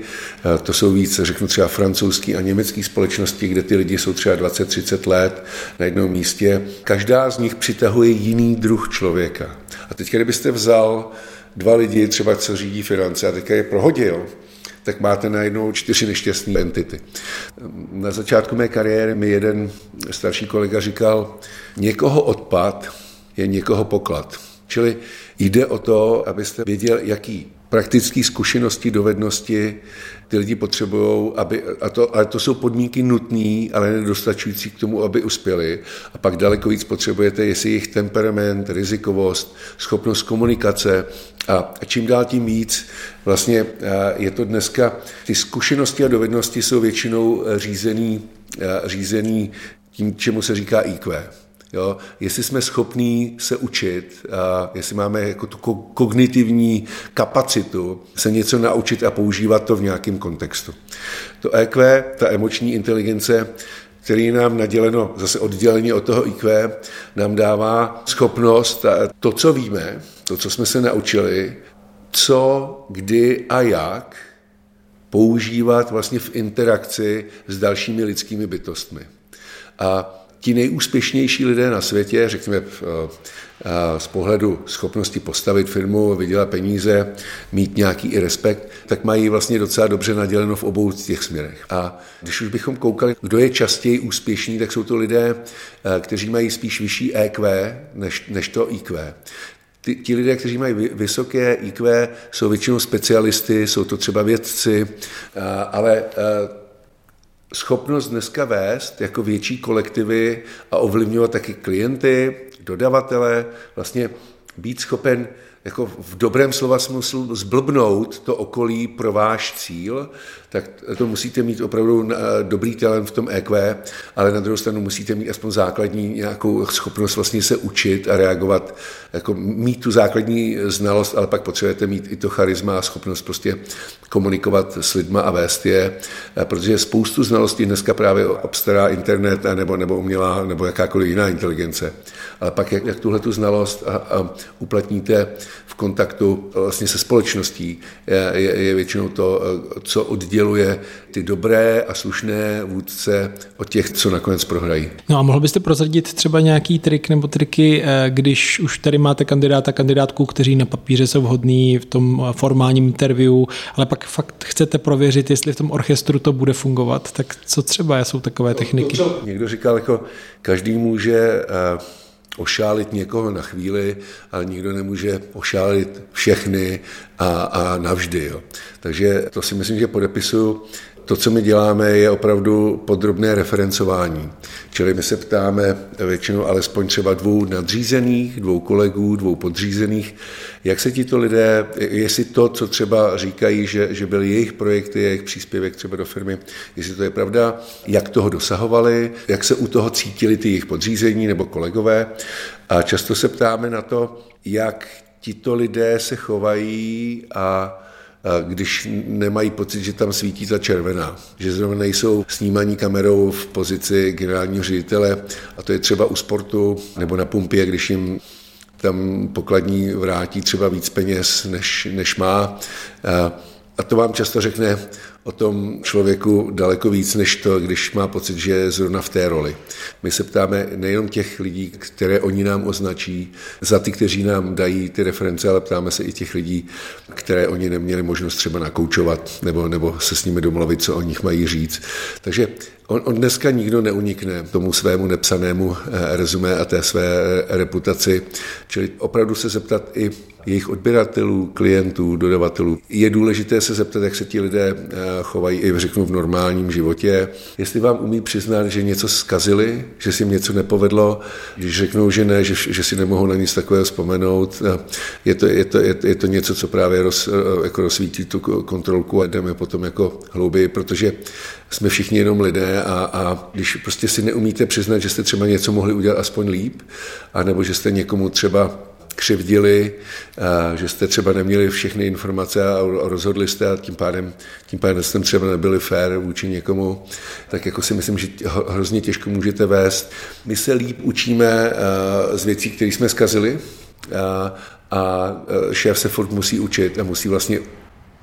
to jsou víc, řeknu třeba francouzský a německý společnosti, kde ty lidi jsou třeba 20-30 let na jednom místě. Každá z nich přitahuje jiný druh člověka. A teď, kdybyste vzal dva lidi, třeba co řídí finance, a teďka je prohodil, tak máte najednou čtyři nešťastné entity. Na začátku mé kariéry mi jeden starší kolega říkal, někoho odpad je někoho poklad. Čili jde o to, abyste věděl, jaký praktické zkušenosti, dovednosti ty lidi potřebují, aby, a to, ale to jsou podmínky nutné, ale nedostačující k tomu, aby uspěli. A pak daleko víc potřebujete, jestli jejich temperament, rizikovost, schopnost komunikace a čím dál tím víc. Vlastně je to dneska, ty zkušenosti a dovednosti jsou většinou řízený, řízený tím, čemu se říká IQ. Jo? Jestli jsme schopní se učit, a jestli máme jako tu kognitivní kapacitu se něco naučit a používat to v nějakém kontextu. To EQ, ta emoční inteligence, který nám naděleno zase odděleně od toho IQ, nám dává schopnost to, co víme, to, co jsme se naučili, co, kdy a jak používat vlastně v interakci s dalšími lidskými bytostmi. A ti nejúspěšnější lidé na světě, řekněme eh, eh, z pohledu schopnosti postavit firmu, vydělat peníze, mít nějaký i respekt, tak mají vlastně docela dobře naděleno v obou těch směrech. A když už bychom koukali, kdo je častěji úspěšný, tak jsou to lidé, eh, kteří mají spíš vyšší EQ než, než to IQ. Ty, ti lidé, kteří mají vysoké IQ, jsou většinou specialisty, jsou to třeba vědci, ale schopnost dneska vést jako větší kolektivy a ovlivňovat taky klienty, dodavatele, vlastně být schopen jako v dobrém slova smyslu zblbnout to okolí pro váš cíl, tak to musíte mít opravdu eh, dobrý talent v tom EQ, ale na druhou stranu musíte mít aspoň základní nějakou schopnost vlastně se učit a reagovat, jako mít tu základní znalost, ale pak potřebujete mít i to charisma a schopnost prostě komunikovat s lidma a vést je, eh, protože spoustu znalostí dneska právě obstará internet nebo, nebo umělá nebo jakákoliv jiná inteligence. Ale pak jak, jak tuhle tu znalost a, a uplatníte v kontaktu vlastně se společností, je, je, je většinou to, eh, co odděluje ty dobré a slušné vůdce od těch, co nakonec prohrají. No a mohl byste prozradit třeba nějaký trik nebo triky, eh, když už tady máte kandidáta, kandidátku, kteří na papíře jsou vhodní v tom formálním interview, ale pak fakt chcete prověřit, jestli v tom orchestru to bude fungovat, tak co třeba jsou takové techniky? To, to, co někdo říkal, jako každý může uh, ošálit někoho na chvíli, ale nikdo nemůže ošálit všechny a, a navždy. Jo. Takže to si myslím, že podepisuju. To, co my děláme, je opravdu podrobné referencování. Čili my se ptáme většinou alespoň třeba dvou nadřízených, dvou kolegů, dvou podřízených, jak se ti to lidé, jestli to, co třeba říkají, že, že byly jejich projekty, jejich příspěvek třeba do firmy, jestli to je pravda, jak toho dosahovali, jak se u toho cítili ty jejich podřízení nebo kolegové. A často se ptáme na to, jak tito lidé se chovají a když nemají pocit, že tam svítí ta červená, že zrovna nejsou snímaní kamerou v pozici generálního ředitele a to je třeba u sportu nebo na pumpě, když jim tam pokladní vrátí třeba víc peněz, než, než má. A to vám často řekne o tom člověku daleko víc, než to, když má pocit, že je zrovna v té roli. My se ptáme nejenom těch lidí, které oni nám označí, za ty, kteří nám dají ty reference, ale ptáme se i těch lidí, které oni neměli možnost třeba nakoučovat nebo, nebo se s nimi domluvit, co o nich mají říct. Takže on, on dneska nikdo neunikne tomu svému nepsanému eh, rezumé a té své reputaci, čili opravdu se zeptat i jejich odběratelů, klientů, dodavatelů. Je důležité se zeptat, jak se ti lidé eh, chovají i řeknu v normálním životě. Jestli vám umí přiznat, že něco zkazili, že si jim něco nepovedlo, když řeknou, že ne, že, že si nemohou na nic takového vzpomenout, eh, je to, je to, je, je to něco, co právě roz, eh, jako rozsvítí tu kontrolku a jdeme potom jako hlouběji, protože jsme všichni jenom lidé a, a když prostě si neumíte přiznat, že jste třeba něco mohli udělat aspoň líp, anebo že jste někomu třeba křivdili, že jste třeba neměli všechny informace a rozhodli jste a tím pádem, tím pádem jste třeba nebyli fair vůči někomu, tak jako si myslím, že hrozně těžko můžete vést. My se líp učíme z věcí, které jsme zkazili a, a šéf se furt musí učit a musí vlastně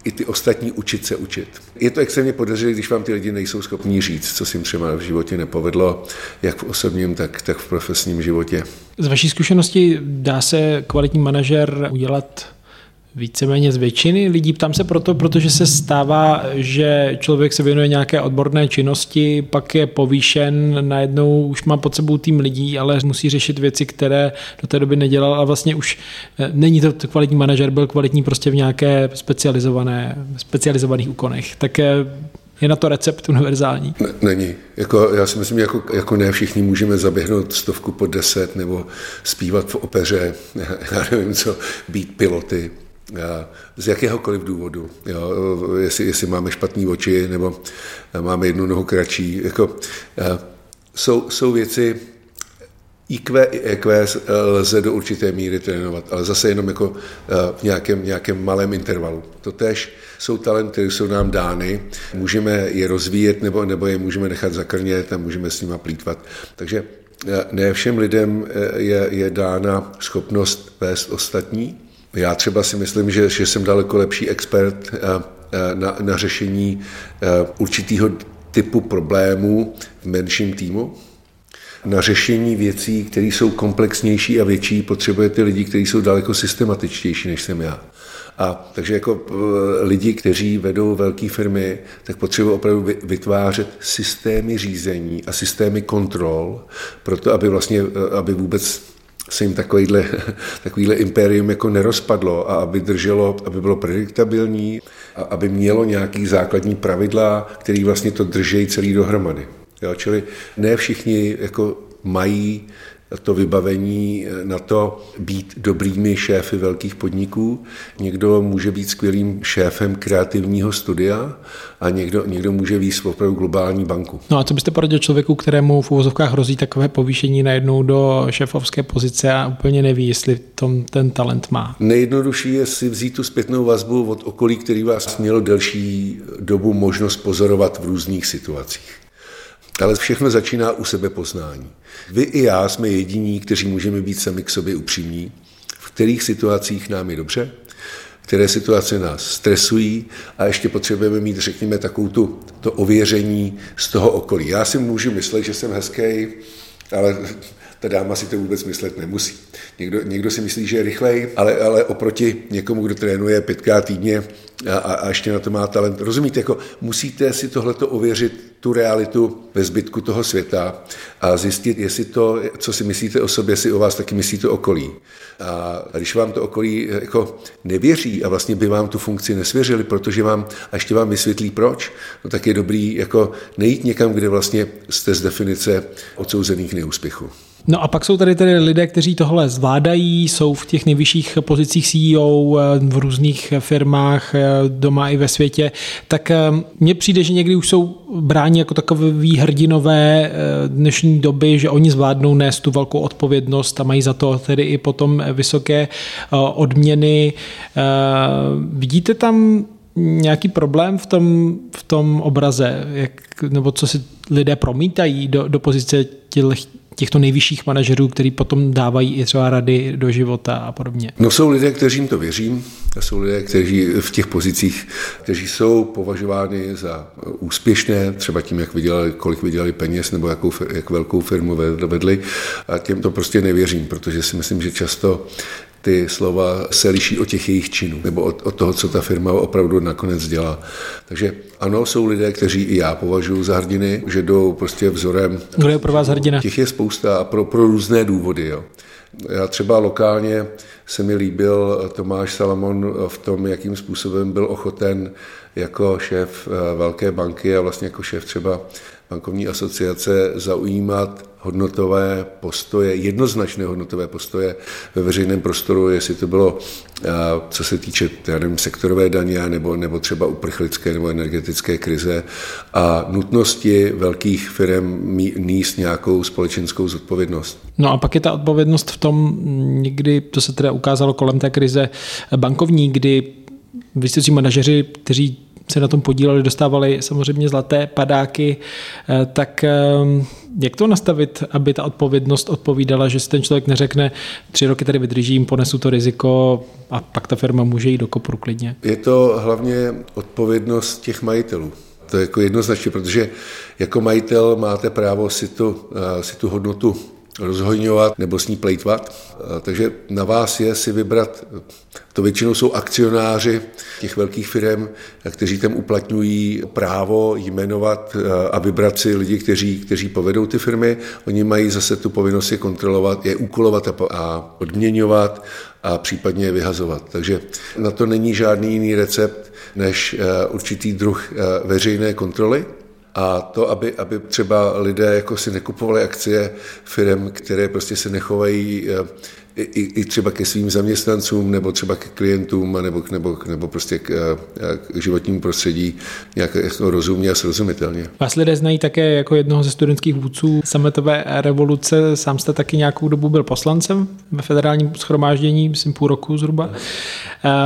i ty ostatní učit se učit. Je to extrémně podezřelé, když vám ty lidi nejsou schopni říct, co si jim třeba v životě nepovedlo, jak v osobním, tak, tak v profesním životě. Z vaší zkušenosti dá se kvalitní manažer udělat víceméně z většiny lidí. Ptám se proto, protože se stává, že člověk se věnuje nějaké odborné činnosti, pak je povýšen, najednou už má pod sebou tým lidí, ale musí řešit věci, které do té doby nedělal a vlastně už eh, není to kvalitní manažer, byl kvalitní prostě v nějaké specializované, specializovaných úkonech. Tak je na to recept univerzální? Ne, není. Jako, já si myslím, jako, jako ne všichni můžeme zaběhnout stovku po deset nebo zpívat v opeře, já nevím co, být piloty z jakéhokoliv důvodu. Jo, jestli, jestli máme špatné oči nebo máme jednu nohu kratší. Jako, jsou, jsou věci, IQ i EQ lze do určité míry trénovat, ale zase jenom jako v nějakém, nějakém malém intervalu. To tež jsou talenty, které jsou nám dány, můžeme je rozvíjet nebo, nebo je můžeme nechat zakrnět a můžeme s nimi plítvat. Takže ne všem lidem je, je dána schopnost vést ostatní, já třeba si myslím, že, že jsem daleko lepší expert eh, eh, na, na řešení eh, určitého typu problémů v menším týmu. Na řešení věcí, které jsou komplexnější a větší, potřebujete lidi, kteří jsou daleko systematičtější, než jsem já. A takže jako lidi, kteří vedou velké firmy, tak potřebují opravdu vytvářet systémy řízení a systémy kontrol, proto aby vlastně, aby vůbec se jim takovýhle, takovýhle impérium jako nerozpadlo a aby drželo, aby bylo prediktabilní a aby mělo nějaký základní pravidla, který vlastně to držejí celý dohromady. Jo, čili ne všichni jako mají to vybavení na to být dobrými šéfy velkých podniků. Někdo může být skvělým šéfem kreativního studia a někdo, někdo může víc opravdu globální banku. No a co byste poradil člověku, kterému v uvozovkách hrozí takové povýšení najednou do šéfovské pozice a úplně neví, jestli tom ten talent má? Nejjednodušší je si vzít tu zpětnou vazbu od okolí, který vás mělo delší dobu možnost pozorovat v různých situacích. Ale všechno začíná u sebe poznání. Vy i já jsme jediní, kteří můžeme být sami k sobě upřímní, v kterých situacích nám je dobře, které situace nás stresují a ještě potřebujeme mít, řekněme, takovou tu, to ověření z toho okolí. Já si můžu myslet, že jsem hezký, ale ta dáma si to vůbec myslet nemusí. Někdo, někdo si myslí, že je rychlej, ale, ale oproti někomu, kdo trénuje pětkrát týdně a, a, a ještě na to má talent. Rozumíte, jako musíte si tohleto ověřit, tu realitu ve zbytku toho světa a zjistit, jestli to, co si myslíte o sobě, si o vás taky myslí to okolí. A když vám to okolí jako nevěří a vlastně by vám tu funkci nesvěřili, protože vám, a ještě vám vysvětlí proč, no tak je dobrý jako nejít někam, kde vlastně jste z definice odsouzených neúspěchů. No a pak jsou tady tedy lidé, kteří tohle zvládají, jsou v těch nejvyšších pozicích CEO eh, v různých firmách eh, doma i ve světě, tak eh, mně přijde, že někdy už jsou bráni jako takový hrdinové dnešní doby, že oni zvládnou nést tu velkou odpovědnost a mají za to tedy i potom vysoké odměny. Vidíte tam nějaký problém v tom, v tom obraze, jak, nebo co si lidé promítají do, do pozice těch, těchto nejvyšších manažerů, který potom dávají i třeba rady do života a podobně? No jsou lidé, kteřím to věřím, jsou lidé, kteří v těch pozicích, kteří jsou považováni za úspěšné, třeba tím, jak vydělali, kolik vydělali peněz nebo jakou, jak velkou firmu vedli. A těm to prostě nevěřím, protože si myslím, že často ty slova se liší od těch jejich činů, nebo od, od toho, co ta firma opravdu nakonec dělá. Takže ano, jsou lidé, kteří i já považuji za hrdiny, že jdou prostě vzorem. Kdo je pro vás hrdina? Těch je spousta a pro, pro různé důvody. Jo. Já třeba lokálně se mi líbil Tomáš Salamon v tom, jakým způsobem byl ochoten jako šéf eh, velké banky a vlastně jako šéf třeba bankovní asociace zaujímat hodnotové postoje, jednoznačné hodnotové postoje ve veřejném prostoru, jestli to bylo, eh, co se týče já nevím, sektorové daně nebo, nebo třeba uprchlické nebo energetické krize a nutnosti velkých firm níst nějakou společenskou zodpovědnost. No a pak je ta odpovědnost v tom, někdy, to se teda ukázalo kolem té krize bankovní, kdy vysocí manažeři, kteří se na tom podíleli, dostávali samozřejmě zlaté padáky, eh, tak ehm, jak to nastavit, aby ta odpovědnost odpovídala, že si ten člověk neřekne, tři roky tady vydržím, ponesu to riziko a pak ta firma může jít do kopru klidně? Je to hlavně odpovědnost těch majitelů. To je jako jednoznačně, protože jako majitel máte právo si tu, eh, si tu hodnotu rozhojňovat nebo s ní plejtvat. Takže na vás je si vybrat, to většinou jsou akcionáři těch velkých firm, kteří tam uplatňují právo jmenovat a vybrat si lidi, kteří, kteří povedou ty firmy. Oni mají zase tu povinnost je kontrolovat, je úkolovat a odměňovat a případně je vyhazovat. Takže na to není žádný jiný recept než určitý druh veřejné kontroly, a to, aby, aby třeba lidé jako si nekupovali akcie firm, které prostě se nechovají eh, i, i třeba ke svým zaměstnancům nebo třeba ke klientům nebo, nebo, nebo prostě k, eh, k životnímu prostředí nějak jako rozumně a srozumitelně. Vás lidé znají také jako jednoho ze studentských vůdců sametové revoluce. Sám jste taky nějakou dobu byl poslancem ve federálním schromáždění, myslím půl roku zhruba.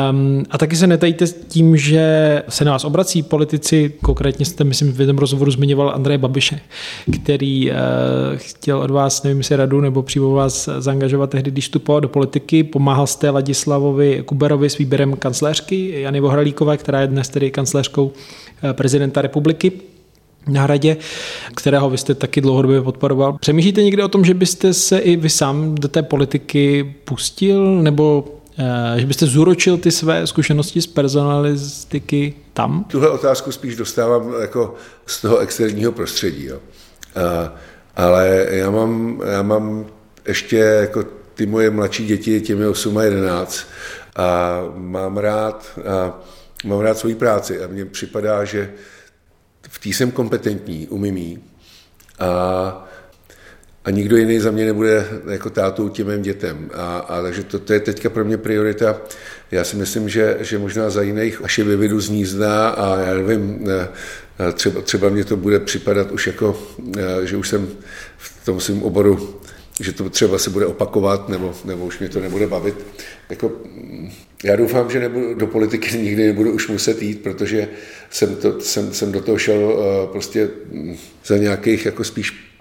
Um, a taky se netajíte tím, že se na vás obrací politici, konkrétně jste, myslím, v jednom rozhovoru zmiňoval Andreje Babiše, který uh, chtěl od vás, nevím, si radu nebo přímo vás zaangažovat tehdy, když vstupoval do politiky. Pomáhal jste Ladislavovi Kuberovi s výběrem kancléřky Jany Vohralíkové, která je dnes tedy kancléřkou eh, prezidenta republiky na hradě, kterého vy jste taky dlouhodobě podporoval. Přemýšlíte někdy o tom, že byste se i vy sám do té politiky pustil, nebo eh, že byste zúročil ty své zkušenosti z personalistiky tam? Tuhle otázku spíš dostávám jako z toho externího prostředí. Jo. A, ale já mám, já mám ještě jako ty moje mladší děti, těm je 8 a 11 a mám rád, a mám rád svoji práci a mně připadá, že v té jsem kompetentní, umím jí a, a nikdo jiný za mě nebude jako tátou těm mým dětem. A, a takže to, to je teďka pro mě priorita. Já si myslím, že, že možná za jiných, až je vyvedu z nízda a já nevím, třeba, třeba mě to bude připadat už jako, že už jsem v tom svém oboru že to třeba se bude opakovat, nebo, nebo už mě to nebude bavit. Jako, já doufám, že nebudu, do politiky nikdy nebudu už muset jít, protože jsem, to, jsem, jsem do toho šel uh, prostě za nějakých jako spíš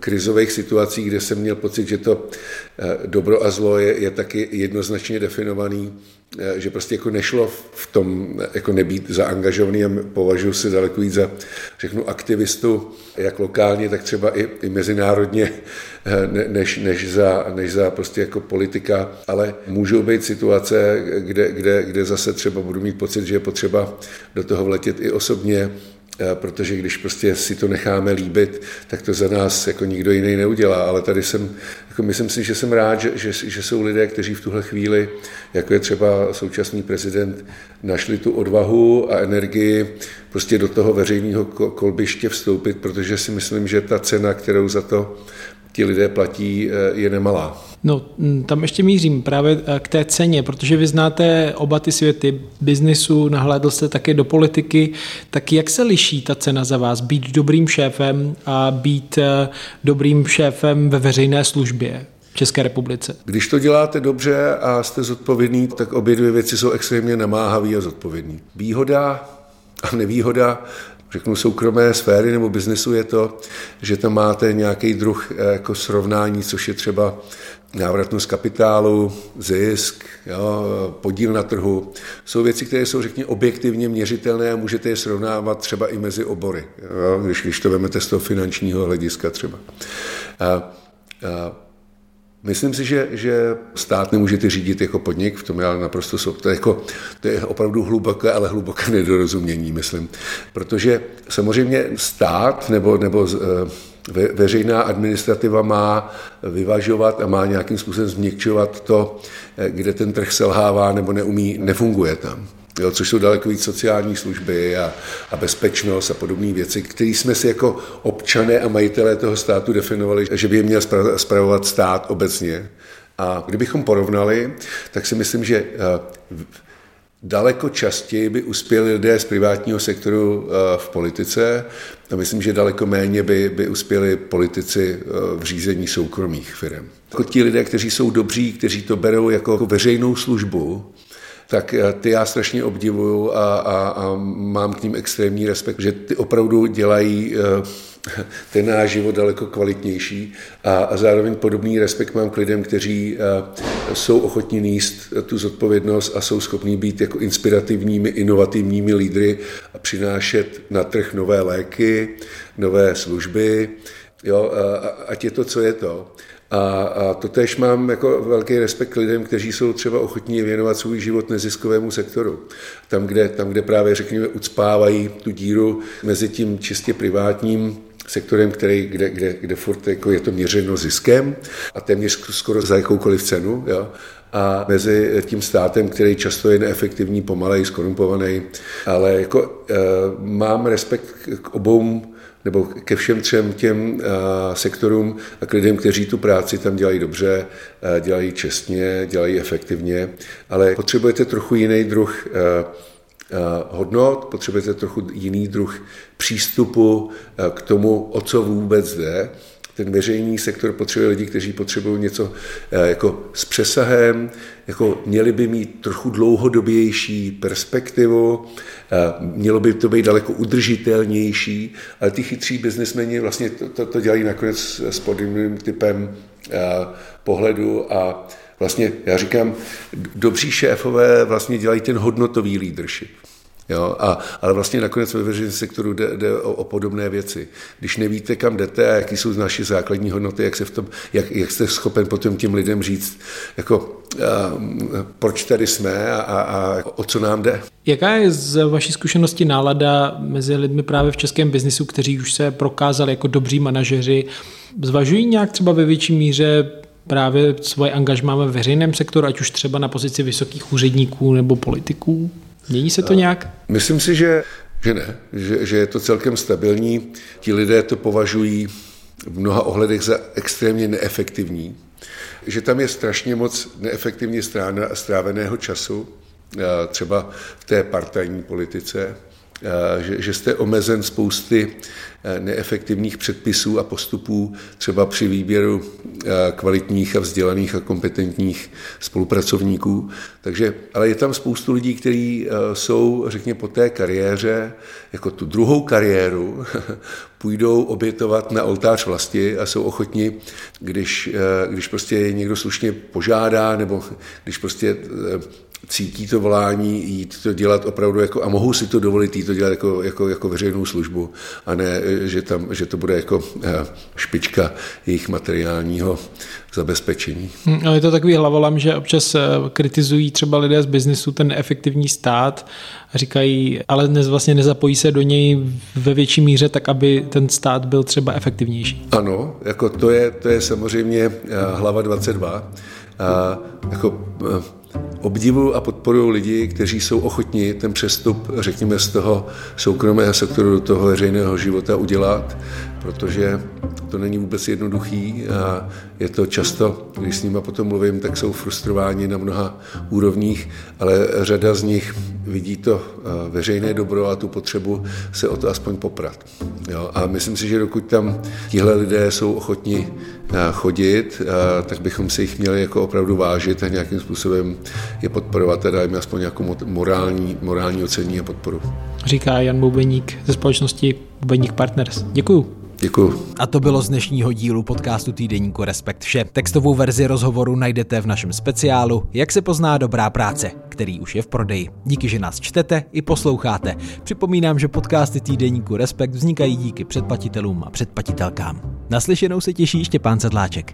krizových situací, kde jsem měl pocit, že to eh, dobro a zlo je, je taky jednoznačně definovaný, eh, že prostě jako nešlo v tom jako nebýt zaangažovaný a považuji se daleko víc za, řeknu, aktivistu, jak lokálně, tak třeba i, i mezinárodně, eh, než, než, za, než za prostě jako politika, ale můžou být situace, kde, kde, kde zase třeba budu mít pocit, že je potřeba do toho vletět i osobně, Eh, protože když prostě si to necháme líbit, tak to za nás jako nikdo jiný neudělá. Ale tady jsem, jako myslím si, že jsem rád, že, že, že jsou lidé, kteří v tuhle chvíli, jako je třeba současný prezident, našli tu odvahu a energii prostě do toho veřejného kolbiště vstoupit, protože si myslím, že ta cena, kterou za to ti lidé platí, eh, je nemalá. No, tam ještě mířím právě eh, k té ceně, protože vy znáte oba ty světy biznisu, nahlédl jste také do politiky, tak jak se liší ta cena za vás? Být dobrým šéfem a být eh, dobrým šéfem ve veřejné službě? v České republice. Když to děláte dobře a jste zodpovědný, tak obě dvě věci jsou extrémně namáhavé a zodpovědný. Výhoda a nevýhoda řeknu, soukromé sféry nebo biznesu je to, že tam máte nějaký druh eh, jako srovnání, což je třeba návratnost kapitálu, zisk, jo, podíl na trhu. Jsou věci, které jsou, řekněme, objektivně měřitelné a můžete je srovnávat třeba i mezi obory, jo, když, když to vezmete z toho finančního hlediska třeba. A, a Myslím si, že, že stát nemůžete řídit jako podnik, v tom já naprosto jsou, to je, jako, to je opravdu hluboké, ale hluboké nedorozumění, myslím. Protože samozřejmě stát nebo, nebo eh, ve, veřejná administrativa má vyvažovat a má nějakým způsobem změkčovat to, eh, kde ten trh selhává nebo neumí, nefunguje tam jo, což jsou daleko víc sociální služby a, a bezpečnost a podobné věci, které jsme si jako občané a majitelé toho státu definovali, že by je měl spravovat stát obecně. A kdybychom porovnali, tak si myslím, že eh, daleko častěji by uspěli lidé z privátního sektoru eh, v politice a myslím, že daleko méně by, by uspěli politici eh, v řízení soukromých firm. Jako ti lidé, kteří jsou dobří, kteří to berou jako veřejnou službu, tak eh, ty já strašně obdivuju a, a, a mám k ním extrémní respekt, že ty opravdu dělají eh, ten náš život daleko kvalitnější a, a zároveň podobný respekt mám k lidem, kteří eh, jsou ochotní níst tu zodpovědnost a jsou schopní být jako inspirativními, inovativními lídry a přinášet na trh nové léky, nové služby, jo, ať je to, co je to. A, a to tež mám jako velký respekt k lidem, kteří jsou třeba ochotní věnovat svůj život neziskovému sektoru. Tam, kde, tam, kde právě, řekněme, ucpávají tu díru mezi tím čistě privátním sektorem, který, kde, kde, kde furt jako je to měřeno ziskem a téměř skoro za jakoukoliv cenu, jo? a mezi tím státem, který často je neefektivní, pomalej, skorumpovaný, ale jako e, mám respekt k obou nebo ke všem třem těm sektorům a k lidem, kteří tu práci tam dělají dobře, dělají čestně, dělají efektivně, ale potřebujete trochu jiný druh hodnot, potřebujete trochu jiný druh přístupu k tomu, o co vůbec jde ten veřejný sektor potřebuje lidi, kteří potřebují něco eh, jako s přesahem, jako měli by mít trochu dlouhodobější perspektivu, eh, mělo by to být daleko udržitelnější, ale ty chytří biznesmeni vlastně to, to, to dělají nakonec s podobným typem eh, pohledu a vlastně já říkám, dobří šéfové vlastně dělají ten hodnotový leadership. Jo? A, ale vlastně nakonec ve veřejném sektoru jde, jde o, o podobné věci. Když nevíte, kam jdete a jaký jsou naše základní hodnoty, jak, se v tom, jak, jak jste schopen potom těm lidem říct, jako, a, proč tady jsme a, a, a o co nám jde. Jaká je z vaší zkušenosti nálada mezi lidmi právě v českém biznisu, kteří už se prokázali jako dobří manažeři? Zvažují nějak třeba ve větší míře právě svoje angažmá ve veřejném sektoru, ať už třeba na pozici vysokých úředníků nebo politiků? Mění se to nějak? Myslím si, že, že ne, že, že je to celkem stabilní. Ti lidé to považují v mnoha ohledech za extrémně neefektivní, že tam je strašně moc neefektivně stráveného času, třeba v té partajní politice, že, že jste omezen spousty neefektivních předpisů a postupů, třeba při výběru kvalitních a vzdělaných a kompetentních spolupracovníků. Takže, ale je tam spoustu lidí, kteří jsou, řekněme, po té kariéře, jako tu druhou kariéru, půjdou obětovat na oltář vlasti a jsou ochotni, když, když prostě někdo slušně požádá, nebo když prostě cítí to volání jít to dělat opravdu jako, a mohou si to dovolit jít to dělat jako, jako, jako veřejnou službu a ne, že, tam, že to bude jako eh, špička jejich materiálního zabezpečení. Hm, ale je to takový hlavolam, že občas eh, kritizují třeba lidé z biznisu ten efektivní stát a říkají, ale dnes vlastně nezapojí se do něj ve větší míře tak, aby ten stát byl třeba efektivnější. Ano, jako to je, to je samozřejmě eh, hlava 22. A jako obdivu a podporuju lidi, kteří jsou ochotní ten přestup, řekněme, z toho soukromého sektoru do toho veřejného života udělat, protože to není vůbec jednoduchý a je to často, když s nimi potom mluvím, tak jsou frustrováni na mnoha úrovních, ale řada z nich vidí to eh, veřejné dobro a tu potřebu se o to aspoň poprat. Jo? A myslím si, že dokud tam tihle lidé jsou ochotni eh, chodit, eh, tak bychom si jich měli jako opravdu vážit a nějakým způsobem je podporovat a jim aspoň nějakou morální, morální ocení a podporu. Říká Jan Bubeník ze společnosti Bubeník Partners. Děkuju. Děkuji. A to bylo z dnešního dílu podcastu Týdeníku Respekt vše. Textovou verzi rozhovoru najdete v našem speciálu Jak se pozná dobrá práce, který už je v prodeji. Díky, že nás čtete i posloucháte. Připomínám, že podcasty Týdeníku Respekt vznikají díky předplatitelům a předplatitelkám. Naslyšenou se těší Štěpán Sedláček.